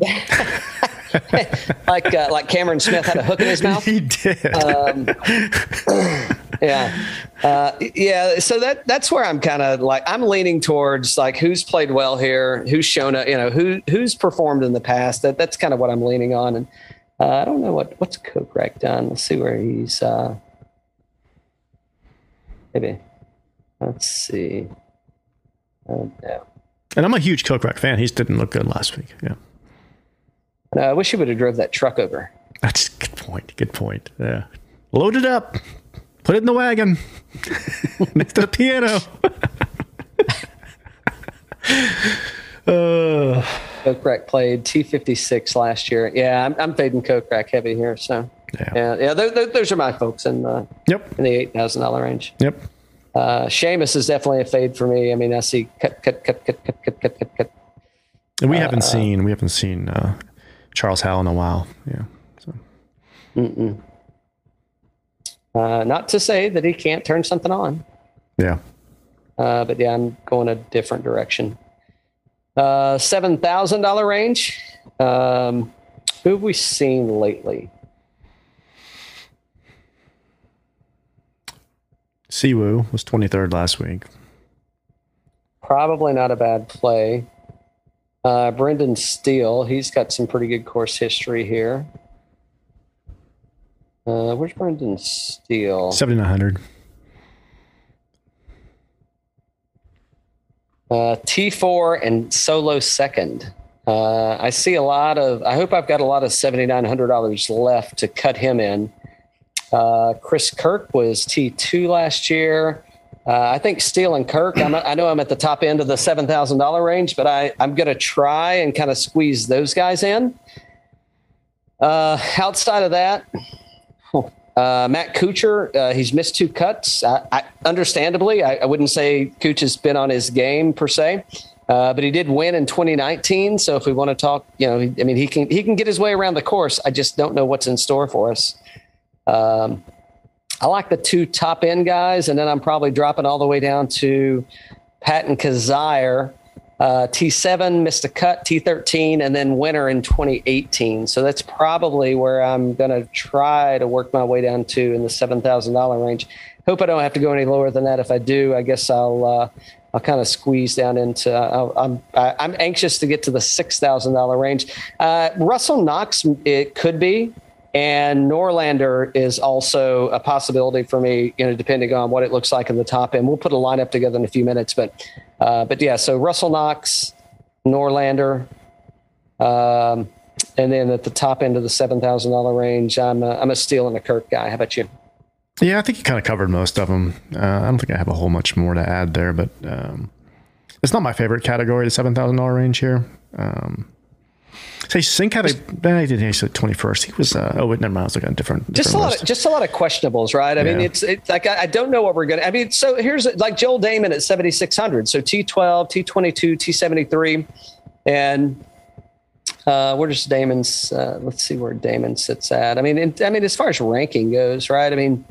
like uh, like Cameron Smith had a hook in his mouth. He did. Um, yeah, uh, yeah. So that that's where I'm kind of like I'm leaning towards like who's played well here, who's shown up, you know, who who's performed in the past. That that's kind of what I'm leaning on. And uh, I don't know what what's Kokrak done. Let's see where he's. Uh, maybe. Let's see. Oh, no. and I'm a huge Kokrak fan. He just didn't look good last week. Yeah. No, I wish he would have drove that truck over. That's a good point. Good point. Yeah. Load it up. Put it in the wagon. Next to the piano. uh, Kokrak played T56 last year. Yeah, I'm, I'm fading Kokrak heavy here. So yeah. yeah, yeah, th- th- those are my folks in the Yep. in the eight thousand dollar range. Yep. Uh, Seamus is definitely a fade for me. I mean, I see cut, cut, cut, cut, cut, cut, cut, cut, cut. And we haven't seen we haven't seen uh, Charles Howell in a while. Yeah. So Uh, not to say that he can't turn something on, yeah. uh, but yeah, I'm going a different direction. Uh, Seven thousand dollar range. Um, who have we seen lately? Siwoo was 23rd last week. Probably not a bad play. Uh, Brendan Steele, he's got some pretty good course history here. Uh, where's Brendan Steele? 7900. Uh, T4 and solo second. Uh, I see a lot of, I hope I've got a lot of $7,900 left to cut him in. Uh, Chris Kirk was T2 last year. Uh, I think Steele and Kirk, I'm, I know I'm at the top end of the $7,000 range, but I, I'm going to try and kind of squeeze those guys in. Uh, outside of that, uh, Matt Kuchar, uh, he's missed two cuts. I, I, understandably, I, I wouldn't say Kuch has been on his game per se, uh, but he did win in 2019. So if we want to talk, you know, I mean, he can he can get his way around the course. I just don't know what's in store for us. Um, I like the two top end guys, and then I'm probably dropping all the way down to Patton Kizzire. Uh, T7 missed a cut, T13, and then winner in 2018. So that's probably where I'm going to try to work my way down to in the $7,000 range. Hope I don't have to go any lower than that. If I do, I guess I'll uh, I'll kind of squeeze down into. I'll, I'm I'm anxious to get to the six thousand dollar range. Uh, Russell Knox, it could be, and Norlander is also a possibility for me. You know, depending on what it looks like in the top end. We'll put a lineup together in a few minutes, but uh, but yeah. So Russell Knox, Norlander, um, and then at the top end of the seven thousand dollar range, I'm a, I'm a Steele and a Kirk guy. How about you? Yeah, I think you kind of covered most of them. Uh, I don't think I have a whole much more to add there, but um, it's not my favorite category, the seven thousand dollar range here. Um, say Sink had a, eh, didn't actually twenty first. He was uh, oh wait, never mind. I was looking at a different. just a lot list. of just a lot of questionables, right? I mean, it's it's like I, I don't know what we're gonna. I mean, so here's like Joel Dahmen at 7600, so T12, T22, T73, and uh, where does Dahmen's? Uh, let's see where Dahmen sits at. I mean, I mean, as far as ranking goes, right? I mean,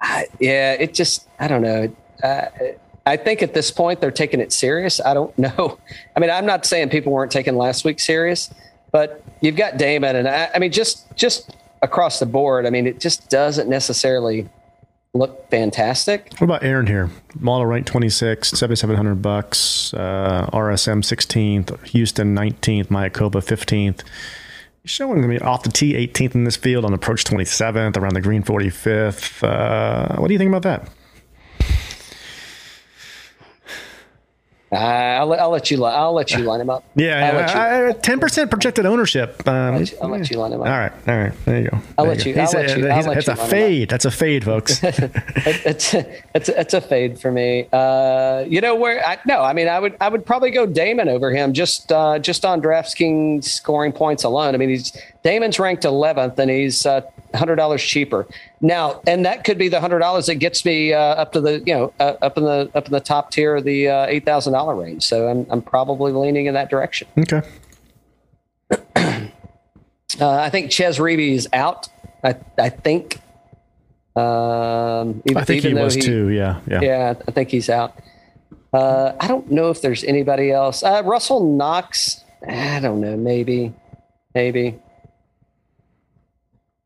I, yeah, it just I don't know. Uh, I think at this point they're taking it serious. I don't know. I mean, I'm not saying people weren't taking last week serious, but you've got Dahmen, and I, I mean, just just across the board. I mean, it just doesn't necessarily look fantastic. What about Aaron here? Model rank 26, 7,700 bucks. Uh, RSM 16th, Houston 19th, Mayakoba 15th. He's showing me off the tee 18th in this field on approach 27th, around the green 45th. Uh, what do you think about that? Uh, I'll, let- I'll let you. li- I'll let you line him up. I'll let ten percent projected ownership. Um, I'll let you line him up. right, all right. There you go. I'll There let you- go. I'll He's let a- you- I'll let you a line him up. fade. That's a fade, folks. It- it's it's it's a fade for me. Uh, you know where? I, no, I mean I would I would probably go Dahmen over him just uh, just on DraftKings scoring points alone. I mean he's Dahmen's ranked 11th and he's uh, hundred dollars cheaper now, and that could be the hundred dollars that gets me uh, up to the you know uh, up in the up in the top tier of the uh, eight thousand dollar range. So I'm I'm probably leaning in that direction. okay. Uh, I think Chez Reavie is out. I I think. Um, even, I think he was too. Yeah, yeah. Yeah, I think he's out. Uh, I don't know if there's anybody else. Uh, Russell Knox. I don't know. Maybe, maybe.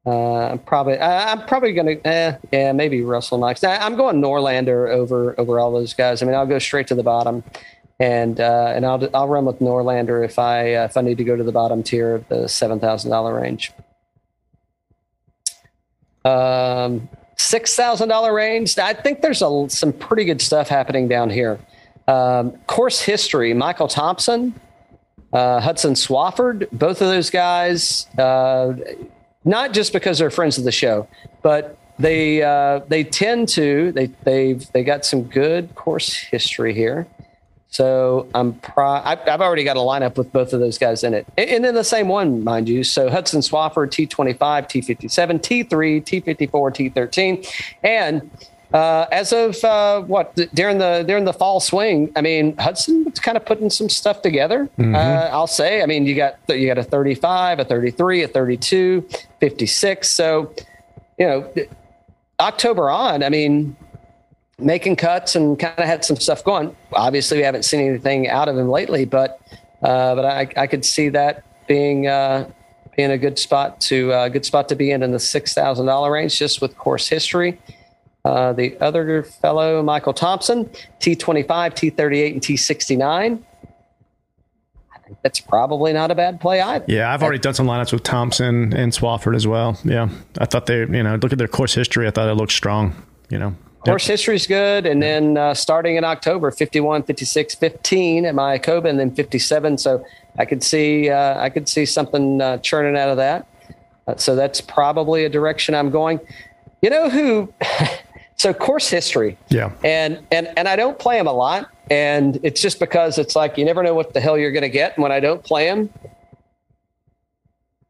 Uh, I'm probably. I, I'm probably gonna. Eh, yeah, maybe Russell Knox. I, I'm going Norlander over over all those guys. I mean, I'll go straight to the bottom, and uh, and I'll I'll run with Norlander if I uh, if I need to go to the bottom tier of the seven thousand dollar range. Um, six thousand dollar range. I think there's a, some pretty good stuff happening down here. Um, course history: Michael Thompson, uh, Hudson Swafford. Both of those guys, uh, not just because they're friends of the show, but they uh, they tend to they they've they got some good course history here. So I'm pro. I've, I've already got a lineup with both of those guys in it, and in the same one, mind you. So Hudson Swafford, T25, T57, T3, T54, T13, and uh, as of uh, what during the during the fall swing, I mean Hudson was kind of putting some stuff together. Uh, I'll say. I mean you got you got a 35, a 33, a 32, 56. So you know October on. I mean making cuts and kind of had some stuff going. Obviously, we haven't seen anything out of him lately, but uh, but I, I could see that being uh, being a good spot to uh, good spot to be in in the six thousand dollar range, just with course history. Uh, the other fellow, Michael Thompson, T twenty five, T thirty eight, and T sixty nine. I think that's probably not a bad play either. Yeah, I've already done some lineups with Thompson and Swafford as well. Yeah, I thought they, you know, look at their course history. I thought it looked strong. You know, Course history is good. And then uh, starting in October, 51, 56, 15 at Mayakoba, and then 57. So I could see uh, I could see something uh, churning out of that. Uh, so that's probably a direction I'm going. You know who? so course history. Yeah. And and and I don't play him a lot, and it's just because it's like you never know what the hell you're going to get. And when I don't play him,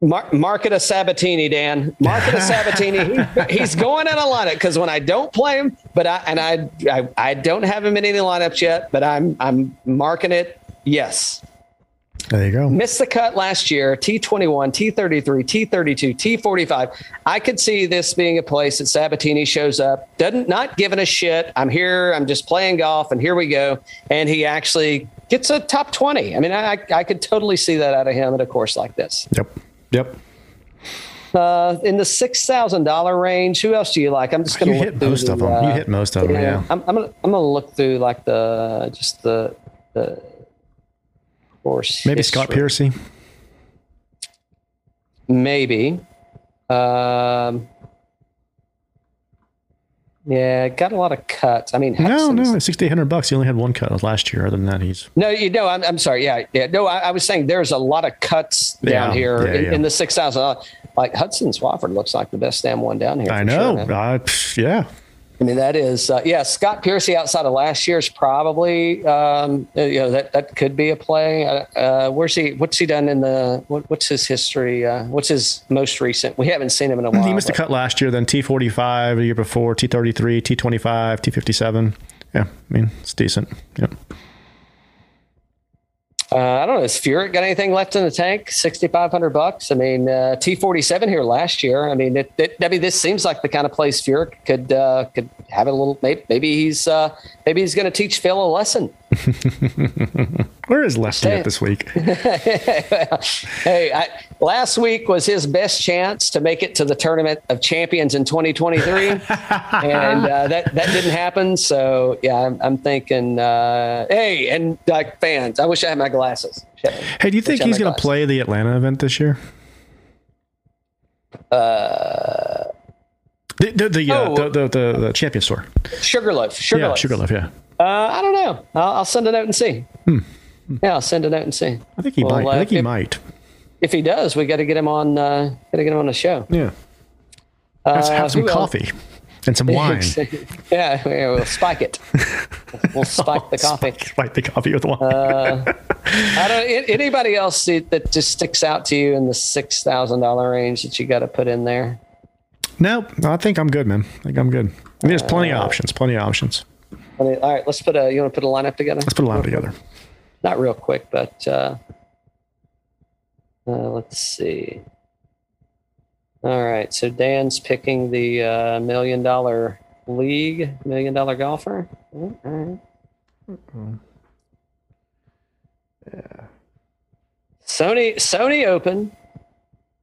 Mar- market a Sabbatini, Dan. Market a Sabbatini. He- he's going in a lineup because when I don't play him, but I and I, I I don't have him in any lineups yet, but I'm I'm marking it. Yes, There you go. missed the cut last year. T21, T33, T32, T45. I could see this being a place that Sabbatini shows up, doesn't not giving a shit. I'm here. I'm just playing golf, and here we go. And he actually gets a top 20. I mean, I I could totally see that out of him at a course like this. Yep. Yep. Uh, in the six thousand dollar range, who else do you like? I'm just going You to hit through most the, of them. You uh, hit most of them. Yeah. I'm, I'm gonna I'm gonna look through like the just the the course. Maybe Scott. Piercy. Maybe. Um, yeah, got a lot of cuts. I mean, No, Hudson's- no, sixty eight hundred bucks. He only had one cut last year. Other than that, he's No, you know, I'm, I'm sorry. Yeah, yeah. No, I, I was saying there's a lot of cuts down Yeah, here yeah, in, yeah. in the six thousand. Like Hudson Swafford looks like the best damn one down here. I for sure, know. uh, yeah. I mean, that is, uh, yeah, Scott Piercy outside of last year's probably, um, uh, you know, that, that could be a play. Uh, uh, where's he, what's he done in the, what, what's his history? Uh, what's his most recent? We haven't seen him in a while. He missed a cut last year. Then T forty five the year before. T thirty three. T twenty five. T fifty seven. Yeah. I mean, it's decent. Yep. Uh, I don't know. Has Furyk got anything left in the tank? Sixty five hundred bucks. I mean, uh, T forty seven here last year. I mean, it, it, I mean, this seems like the kind of place Furyk could uh, could have a little. Maybe, maybe he's uh, maybe he's going to teach Phil a lesson. Where is Lefty at this week? Hey, I, last week was his best chance to make it to the tournament of champions in 2023, and uh, that that didn't happen. So yeah, I'm, I'm thinking, uh, hey, and like fans, I wish I had my glasses. Hey, do you think Wish I had he's going to play the Atlanta event this year? Uh, did, The the, uh, Oh. the, the the the champion store. Sugarloaf. Sugarloaf. Yeah, Sugarloaf. Yeah, Uh, I don't know. I'll, I'll send it out and see. Yeah, I'll send it out and see. I think he Well, might. I uh, think he if- might. If he does, we got to get him on. Uh, got to get him on the show. Yeah. Let's Uh, have some else? coffee and some wine. yeah, yeah, we'll spike it. We'll spike the coffee. Spike the coffee with wine. I don't. Anybody else see- that just sticks out to you in the six thousand dollar range that you got to put in there? no, I think I'm good, man. I think I'm good. I mean, there's plenty Uh, of options. Plenty of options. I mean, all right, let's put a. You want to put a lineup together? Let's put a line together. Not real quick, but uh, uh, let's see. All right, so Dan's picking the uh, million dollar league, million dollar golfer. All right. Sony Sony Open.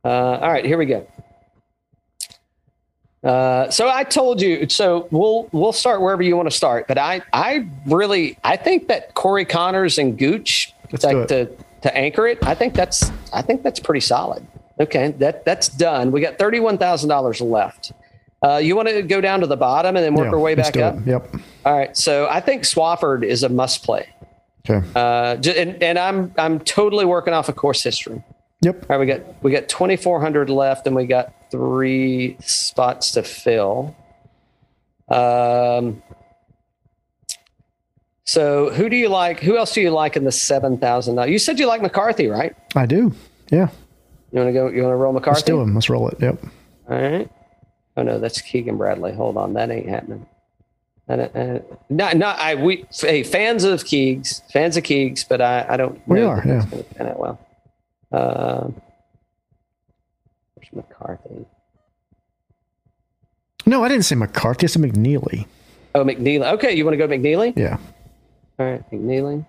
Uh, all right, here we go. Uh, so I told you. So we'll we'll start wherever you want to start. But I I really I think that Corey Conners and Gooch Let's like to to anchor it. I think that's I think that's pretty solid. Okay, that that's done. We got thirty one thousand dollars left. Uh, you want to go down to the bottom and then work Yeah, our way back up. it. Yep. All right. So I think Swafford is a must play. Okay. Uh, and, and I'm I'm totally working off of course history. Yep. All right, we got we got 2400 left and we got 3 spots to fill. Um So, who do you like? Who else do you like in the 7000? You said you like McCarthy, right? I do. Yeah. You want to go you want to roll McCarthy? Let's do him. Let's roll it. Yep. All right. Oh no, that's Keegan Bradley. Hold on, that ain't happening. And, uh, not, not I. We hey fans of Keegs, fans of Keegs, but I, I don't. We are, yeah. gonna pan out well. Um, where's McCarthy? No, I didn't say McCarthy. I said McNeely. Oh, McNeely. Okay, you want to go McNeely? Yeah. All right, McNeely.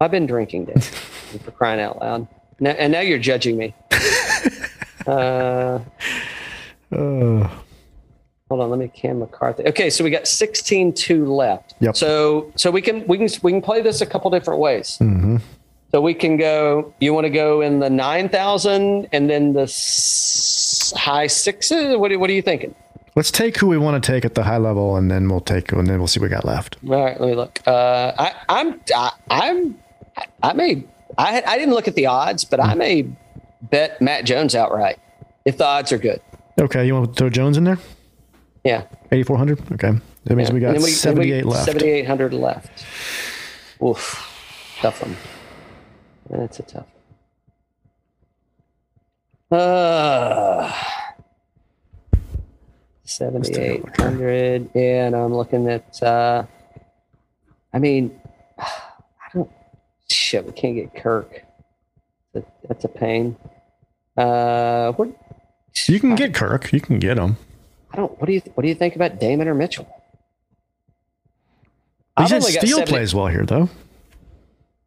I've been drinking, Dave. for crying out loud. Now, and now you're judging me. uh, Uh, Hold on, let me Cam McCarthy. Okay, so we got 16-2 left. Yep. So so we can we can we can play this a couple different ways. mhm. So we can go. You want to go in the nine thousand and then the s- high sixes. What are, what are you thinking? Let's take who we want to take at the high level, and then we'll take, and then we'll see what we got left. All right, let me look. Uh, I, I'm I, I'm I may I I didn't look at the odds, but I may bet Matt Jones outright if the odds are good. Okay, you want to throw Jones in there? Yeah, 8,400? Okay. That means Yeah. we got we- then we- 78 left. 7,800 left. Oof. Tough one. That's a tough one. Uh, 7,800. Yeah, and I'm looking at, uh, I mean, I don't, shit, we can't get Kirk. That- That's a pain. Uh, what, You can get Kirk. You can get him. I don't, what do you, what do you think about Dahmen or Mitchell? He said only got Steele 70 plays well here, though.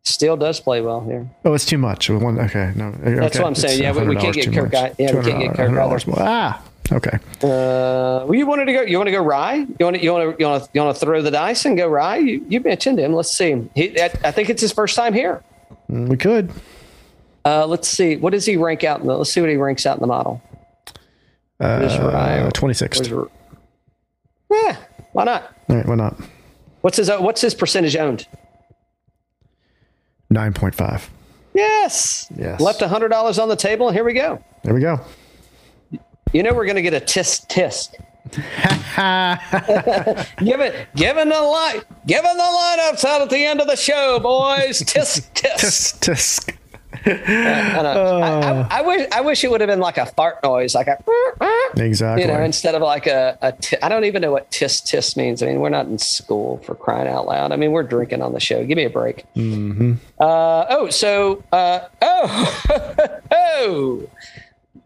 Steele does play well here. Oh, it's too much. One, okay, no. That's okay. what I'm saying. It's Yeah, we- we can't get Kirk out- yeah, we can't get $200 Kirk. $100 more. Ah, okay. Uh, well, you wanted to go. You want to go Rye? You want to? You want to? You want to? You want to throw the dice and go Rye? You, you mentioned him. Let's see. He, I, I think it's his first time here. Mm, We could. Uh, let's see. What does he rank out in the? Let's see what he ranks out in the model. Uh, 26th. Yeah, why not? All right, why not? What's his? What's his percentage owned? 9.5. Yes. Yes. Left hundred dollars on the table, and here we go. There we go. You know we're going to get a tisk tisk. Give it, Give giving the light, giving the lineups out at the end of the show, boys. Tisk tisk. Tisk, tisk. I, know. I, I, wish I wish it would have been like a fart noise, like a Exactly. you know, instead of like a, a t- I don't even know what tis tis means. I mean, we're not in school for crying out loud. I mean, we're drinking on the show. Give me a break. Mm-hmm. Uh, oh, so uh, oh oh,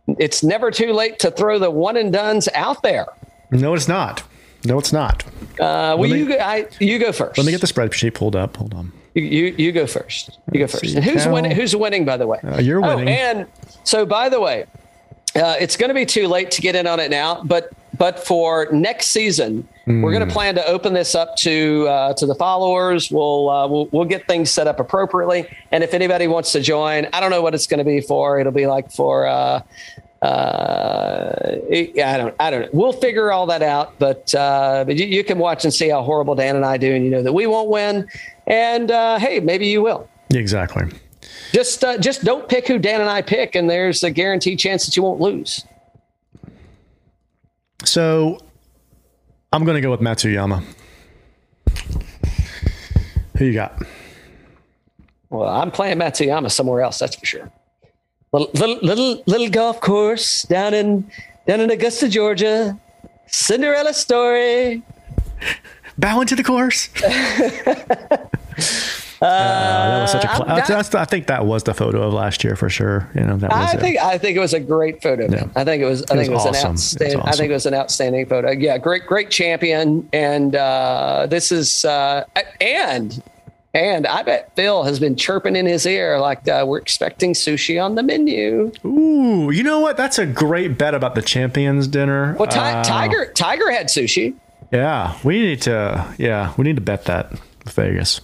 it's never too late to throw the one and duns out there. no, it's not. No, it's not. Uh, well, me- you go, I, you go first. Let me get the spreadsheet pulled up. Hold on. You, you you go first. You go first. And who's winning? Who's winning? By the way, Uh, you're winning. Oh, and so by the way, uh, it's going to be too late to get in on it now. But but for next season, we're going to plan to open this up to uh, to the followers. We'll, uh, we'll we'll get things set up appropriately. And if anybody wants to join, I don't know what it's going to be for. It'll be like for. Uh, I don't, I don't know. We'll figure all that out, but uh, but you, you, can watch and see how horrible Dan and I do, and you know that we won't win. And uh, hey, maybe you will. Exactly. Just uh, just don't pick who Dan and I pick, and there's a guaranteed chance that you won't lose. So, I'm going to go with Matsuyama. Who you got? Well, I'm playing Matsuyama somewhere else. That's for sure. Little, little little golf course down in down in Augusta, Georgia. Cinderella story. Bow into the course. Uh, that was such a. Cl- that's, I think that was the photo of last year for sure. You know, that was I think I think it was a great photo. Yeah. I think it was. I it think was it was awesome. an outstanding. Awesome. I think it was an outstanding photo. Yeah, great, great champion. And uh, this is uh, and and I bet Phil has been chirping in his ear like uh, we're expecting sushi on the menu. Ooh, you know what? That's a great bet about the champions dinner. Well, uh, Tiger Tiger had sushi. Yeah, we need to. Yeah, we need to bet that Vegas.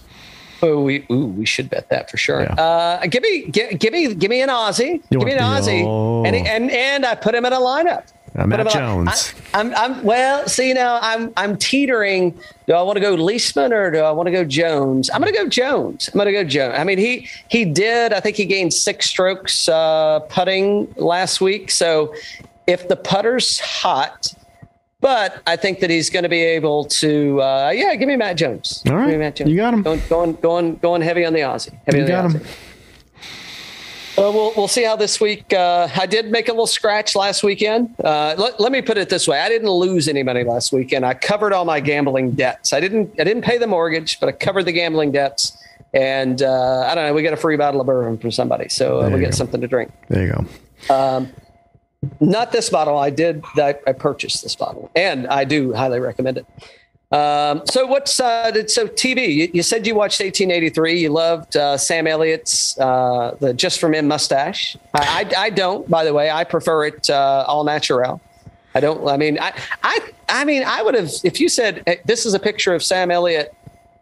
Oh, we ooh, we should bet that for sure. Yeah. Uh, give me give, give me give me an Aussie. You give me an Aussie, oh. and and and I put him in a lineup. Uh, Matt Jones. I, am I'm, I'm well. See now, I'm I'm teetering. Do I want to go Leishman or do I want to go Jones? I'm going to go Jones. I'm going to go Jones. I mean, he he did. I think he gained six strokes uh, putting last week. So if the putter's hot, but I think that he's going to be able to. Uh, yeah, give me Matt Jones. All right, Matt Jones. you got him. Going going going going heavy on the Aussie. Heavy you on the got Aussie. him. Well, we'll we'll see how this week. Uh, I did make a little scratch last weekend. Uh, let, let me put it this way: I didn't lose any money last weekend. I covered all my gambling debts. I didn't I didn't pay the mortgage, but I covered the gambling debts. And uh, I don't know. We got a free bottle of bourbon from somebody, so uh, we'll get go. something to drink. There you go. Um, not this bottle. I did. I, I purchased this bottle, and I do highly recommend it. Um, so what's uh, so TV? You, you, said you watched 1883. You loved uh, Sam Elliott's uh, the Just for Men mustache. I, I, I, don't, by the way. I prefer it uh, all natural. I don't. I mean, I I I mean, I would have if you said hey, this is a picture of Sam Elliott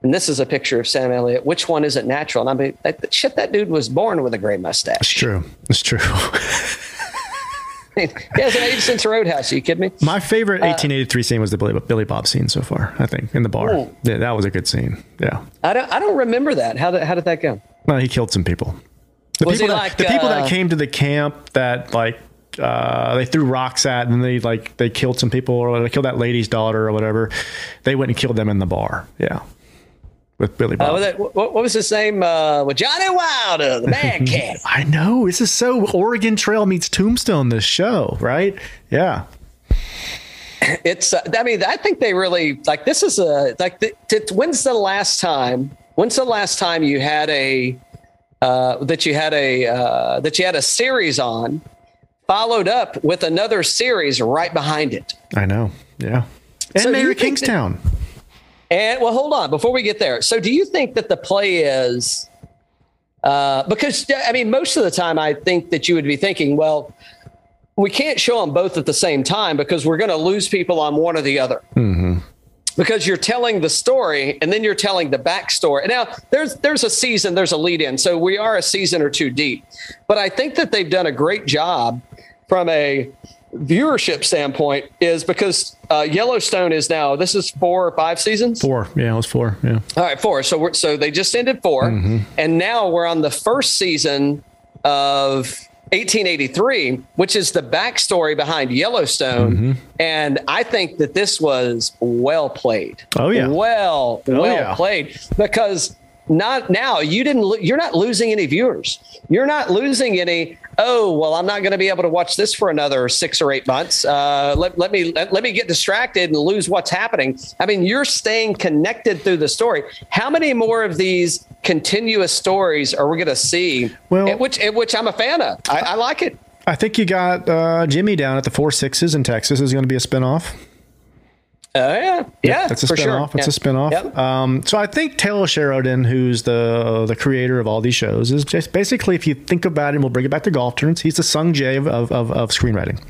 and this is a picture of Sam Elliott. Which one is it natural? And I mean, shit, that dude was born with a gray mustache. It's true. It's true. he hasn't aged since Roadhouse. Are you kidding me? My favorite 1883 uh, scene was the Billy, Billy, Bob scene so far. I think in the bar. Oh. Yeah, that was a good scene. Yeah. I don't. I don't remember that. How did How did that go? Well, he killed some people. The was people that, like, the people uh, that came to the camp that like uh, they threw rocks at and they like they killed some people or they killed that lady's daughter or whatever. They went and killed them in the bar. Yeah with Billy Bob. Uh, what, what, was his name? Uh, with Johnny Wilder, the Mad Cat. I know. This is so Oregon Trail meets Tombstone. This show, right? Yeah. It's. Uh, I mean, I think they really like. This is a like. The, to, when's the last time? When's the last time you had a uh, that you had a uh, that you had a series on, followed up with another series right behind it? I know. Yeah. And so Mayor Kingstown. That, and well, hold on before we get there. So, do you think that the play is uh, because I mean, most of the time, I think that you would be thinking, well, we can't show them both at the same time because we're going to lose people on one or the other. Mm-hmm. Because you're telling the story and then you're telling the backstory. Now, there's there's a season, there's a lead in, so we are a season or two deep. But I think that they've done a great job from a viewership standpoint is because uh, Yellowstone is now this is four or five seasons. Four, yeah, it was four. Yeah. All right, four. So we're so they just ended 4 mm-hmm. and now we're on the first season of 1883, which is the backstory behind Yellowstone. Mm-hmm. And I think that this was well played. Oh yeah, well, oh, well yeah. played because not now. You didn't you're not losing any viewers. You're not losing any oh well i'm not going to be able to watch this for another six or eight months. Uh, let, let me let, let, me get distracted and lose what's happening. I mean you're staying connected through the story. How many more of these continuous stories are we going to see? Well at which at which i'm a fan of. I, I like it. I think you got uh, jimmy down at the four sixes in texas is going to be a spinoff Oh yeah, yeah, it's a spinoff. Sure. It's yeah. a spinoff. Yep. Um, so I think Taylor Sheridan, who's the the creator of all these shows, is just basically, if you think about it, we'll bring it back to golf tournaments. He's the Sung of, of, of, of screenwriting.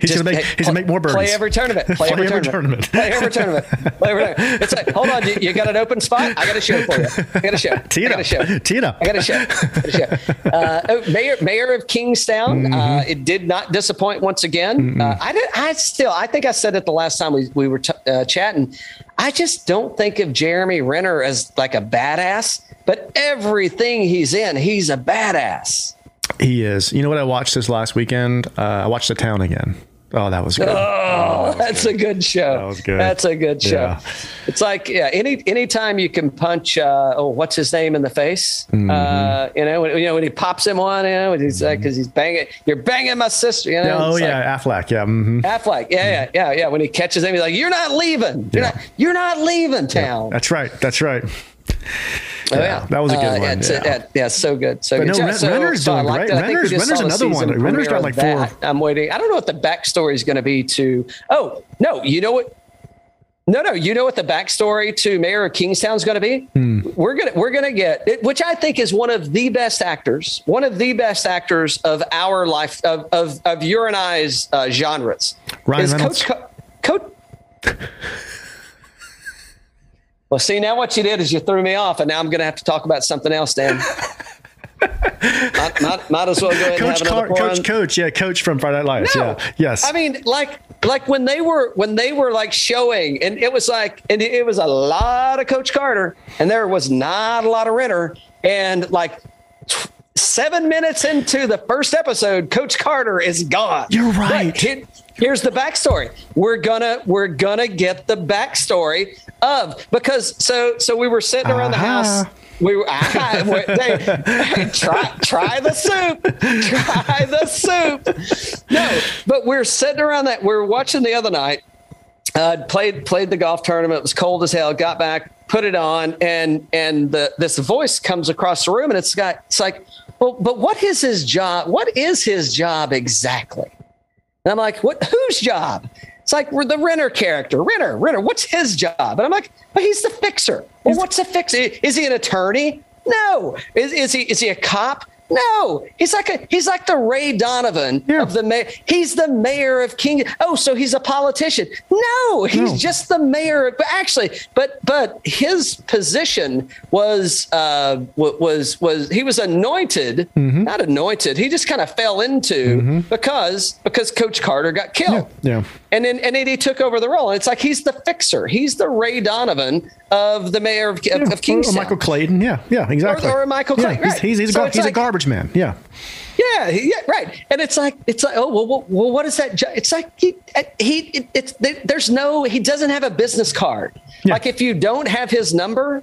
He's gonna make he's gonna make more birdies. Play every tournament. Play, Play every, every tournament. tournament. Play every tournament. Play every tournament. It's like, hold on, you, you got an open spot? I got a show for you. I got a show. Tee I got a show. Up. I got a show. I got a show. Uh, oh, mayor, mayor of Kingstown. Mm-hmm. Uh, it did not disappoint once again. Uh, I did. I still. I think I said it the last time we we were t- uh, chatting. I just don't think of Jeremy Renner as like a badass, but everything he's in, he's a badass. He is. You know what I watched this last weekend? Uh, I watched The Town again. Oh, that was good. Oh, that's a good show. That was good. That's a good show. Yeah. It's like yeah, any anytime you can punch uh, oh what's his name in the face, Mm-hmm. uh, you know when, you know when he pops him on, you know, when he's like because he's banging, you're banging my sister, you know. oh It's like- yeah, Affleck. Yeah. hmm Affleck, yeah, yeah, yeah, yeah. When he catches him, he's like, "You're not leaving. You're Yeah. not. You're not leaving town." That's right. That's right. Oh, yeah, that was a good Uh, one, Yeah, yeah. yeah, yeah, so good, so But good. no, Ren- so- Renner's so I doing great. it. I think we Renner's- Renner's another one. Renner's got like four- that. I'm waiting. I don't know what the backstory is going to be to. Oh no, you know what? No, no, you know what the backstory to Mayor of Kingstown is going to be? Hmm. We're gonna we're gonna get it, which I think is one of the best actors, one of the best actors of our life of of, of your and I's uh, genres. Ryan is Reynolds? Coach Co- Coach. Well, see, now what you did is you threw me off, and now I'm going to have to talk about something else, Dan. might, might, might as well go ahead and Coach, have another Car- Coach, on- Coach, yeah, Coach from Friday Night Lights. no. Yeah, yes. I mean, like, like when they were when they were like showing, and it was like, and it was a lot of Coach Carter, and there was not a lot of Renner, and like seven minutes into the first episode, Coach Carter is gone. You're right. Here's the backstory. We're gonna we're gonna get the backstory of because so so we were sitting around the Uh-huh. house. We were, I, they, try try the soup, try the soup. No, but we're sitting around that. We are watching the other night. Uh, played played the golf tournament. It was cold as hell. Got back, put it on, and and the this voice comes across the room, and it's got it's like, well, but what is his job? What is his job exactly? And I'm like, what? Whose job? It's like we're the Renner character. Renner, Renner. What's his job? And I'm like, but he's the fixer. Well, what's a fixer? Is he an attorney? No. Is, is he is he a cop? No. He's like a he's like the Ray Donovan Yeah. of the mayor. He's the mayor of King. Oh, so he's a politician? No, he's No. just the mayor. of- But actually, but but his position was uh was was he was anointed, Mm-hmm. not anointed. He just kind of fell into because because Coach Carter got killed. yeah. And then and then he took over the role. And it's like he's the fixer. He's the Ray Donovan of the mayor of, of, Yeah, of or. Michael Clayton. Yeah, yeah, exactly. or a Michael Clayton, he's, right. he's, he's, a, So gar- he's a garbage man. Yeah. Yeah, yeah, right. And it's like it's like oh well, well, well what is that? jo- It's like he uh, he it, it's there's no he doesn't have a business card. Yeah. Like if you don't have his number,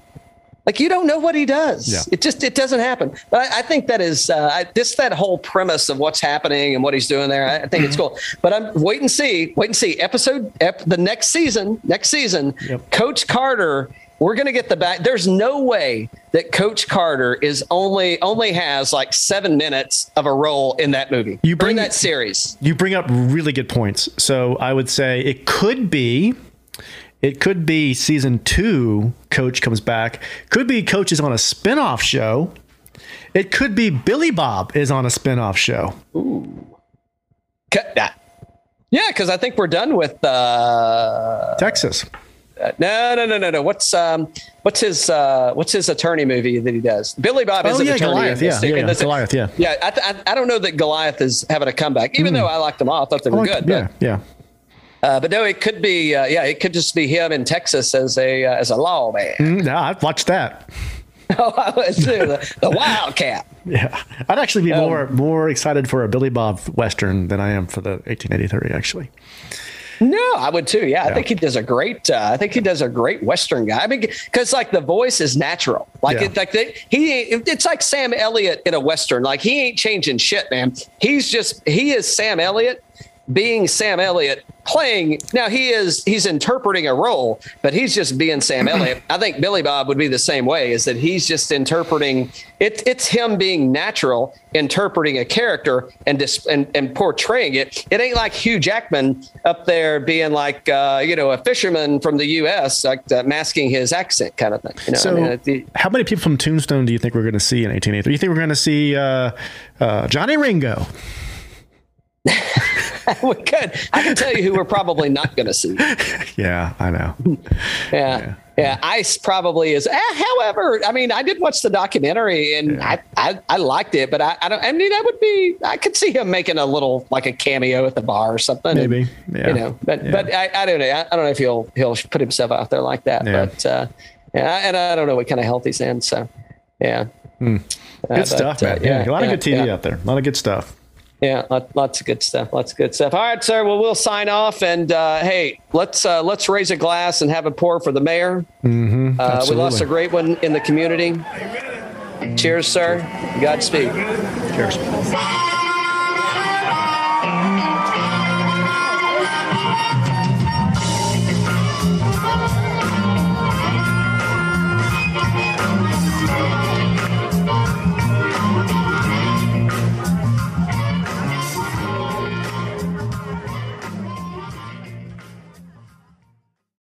like you don't know what he does. Yeah. It just it doesn't happen. But I, I think that is uh, I, this that whole premise of what's happening and what he's doing there. I, I think it's Mm-hmm. cool. But I'm wait and see, wait and see. Episode ep, the next season, next season, Yep. Coach Carter. We're gonna get the back. There's no way that Coach Carter is only only has like seven minutes of a role in that movie. You bring- in that series. You bring up really good points. So I would say it could be, it could be season two. Coach comes back. Could be Coach is on a spin-off show. It could be Billy Bob is on a spin-off show. Ooh. Cut that. Yeah, because I think we're done with. Uh, Texas. no, no, no, no, no. What's um, what's his uh, what's his attorney movie that he does? Billy Bob is Oh, an yeah, attorney. Goliath. Yeah, yeah, yeah, Goliath, yeah. yeah. I, th- I, I don't know that Goliath is having a comeback, even though I liked them all. I thought they were Like- good. yeah, yeah. But, uh, but no, it could be. Uh, yeah, it could just be him in Texas as a uh, as a lawman. Mm, yeah, I'd watch that. oh, I would too. The, the Wildcat. Yeah, I'd actually be Um, more more excited for a Billy Bob western than I am for the 1883. Actually, No, I would too. Yeah, I think he does a great. Uh, I think he does a great Western guy. I mean, because like the voice is natural. Like Yeah. it, like they, he, it's like Sam Elliott in a Western. Like he ain't changing shit, man. He's just he is Sam Elliott being Sam Elliott playing. Now he is he's interpreting a role, but he's just being Sam Elliott. I think Billy Bob would be the same way. Is that he's just interpreting it? It's him being natural, interpreting a character and dis, and, and portraying it. It ain't like Hugh Jackman up there being like uh, you know a fisherman from the U.S. like uh, masking his accent kind of thing. You know, so I mean, the- how many people from Tombstone do you think we're going to see in 1883? Do you think we're going to see uh, uh, Johnny Ringo? we could. I can tell you who we're probably not going to see. Yeah, I know. Yeah. Yeah, Ice probably is. Eh, however, I mean, I did watch the documentary and I, I, I liked it, but I, I don't. I mean, that would be. I could see him making a little like a cameo at the bar or something. Maybe, and, yeah. You know, but Yeah. but I, I don't know. I, don't know if he'll he'll put himself out there like that. Yeah. But uh, yeah, and I don't know what kind of health he's in. So yeah, Hmm. Good but, stuff, uh, man. Yeah, a lot yeah, of good TV yeah. out there. A lot of good stuff. Yeah, lots of good stuff. Lots of good stuff. All right, sir. Well, we'll sign off, and uh, hey, let's uh, let's raise a glass and have a pour for the mayor. Mm-hmm, uh, we lost a great one in the community. Cheers, sir. Godspeed. Cheers.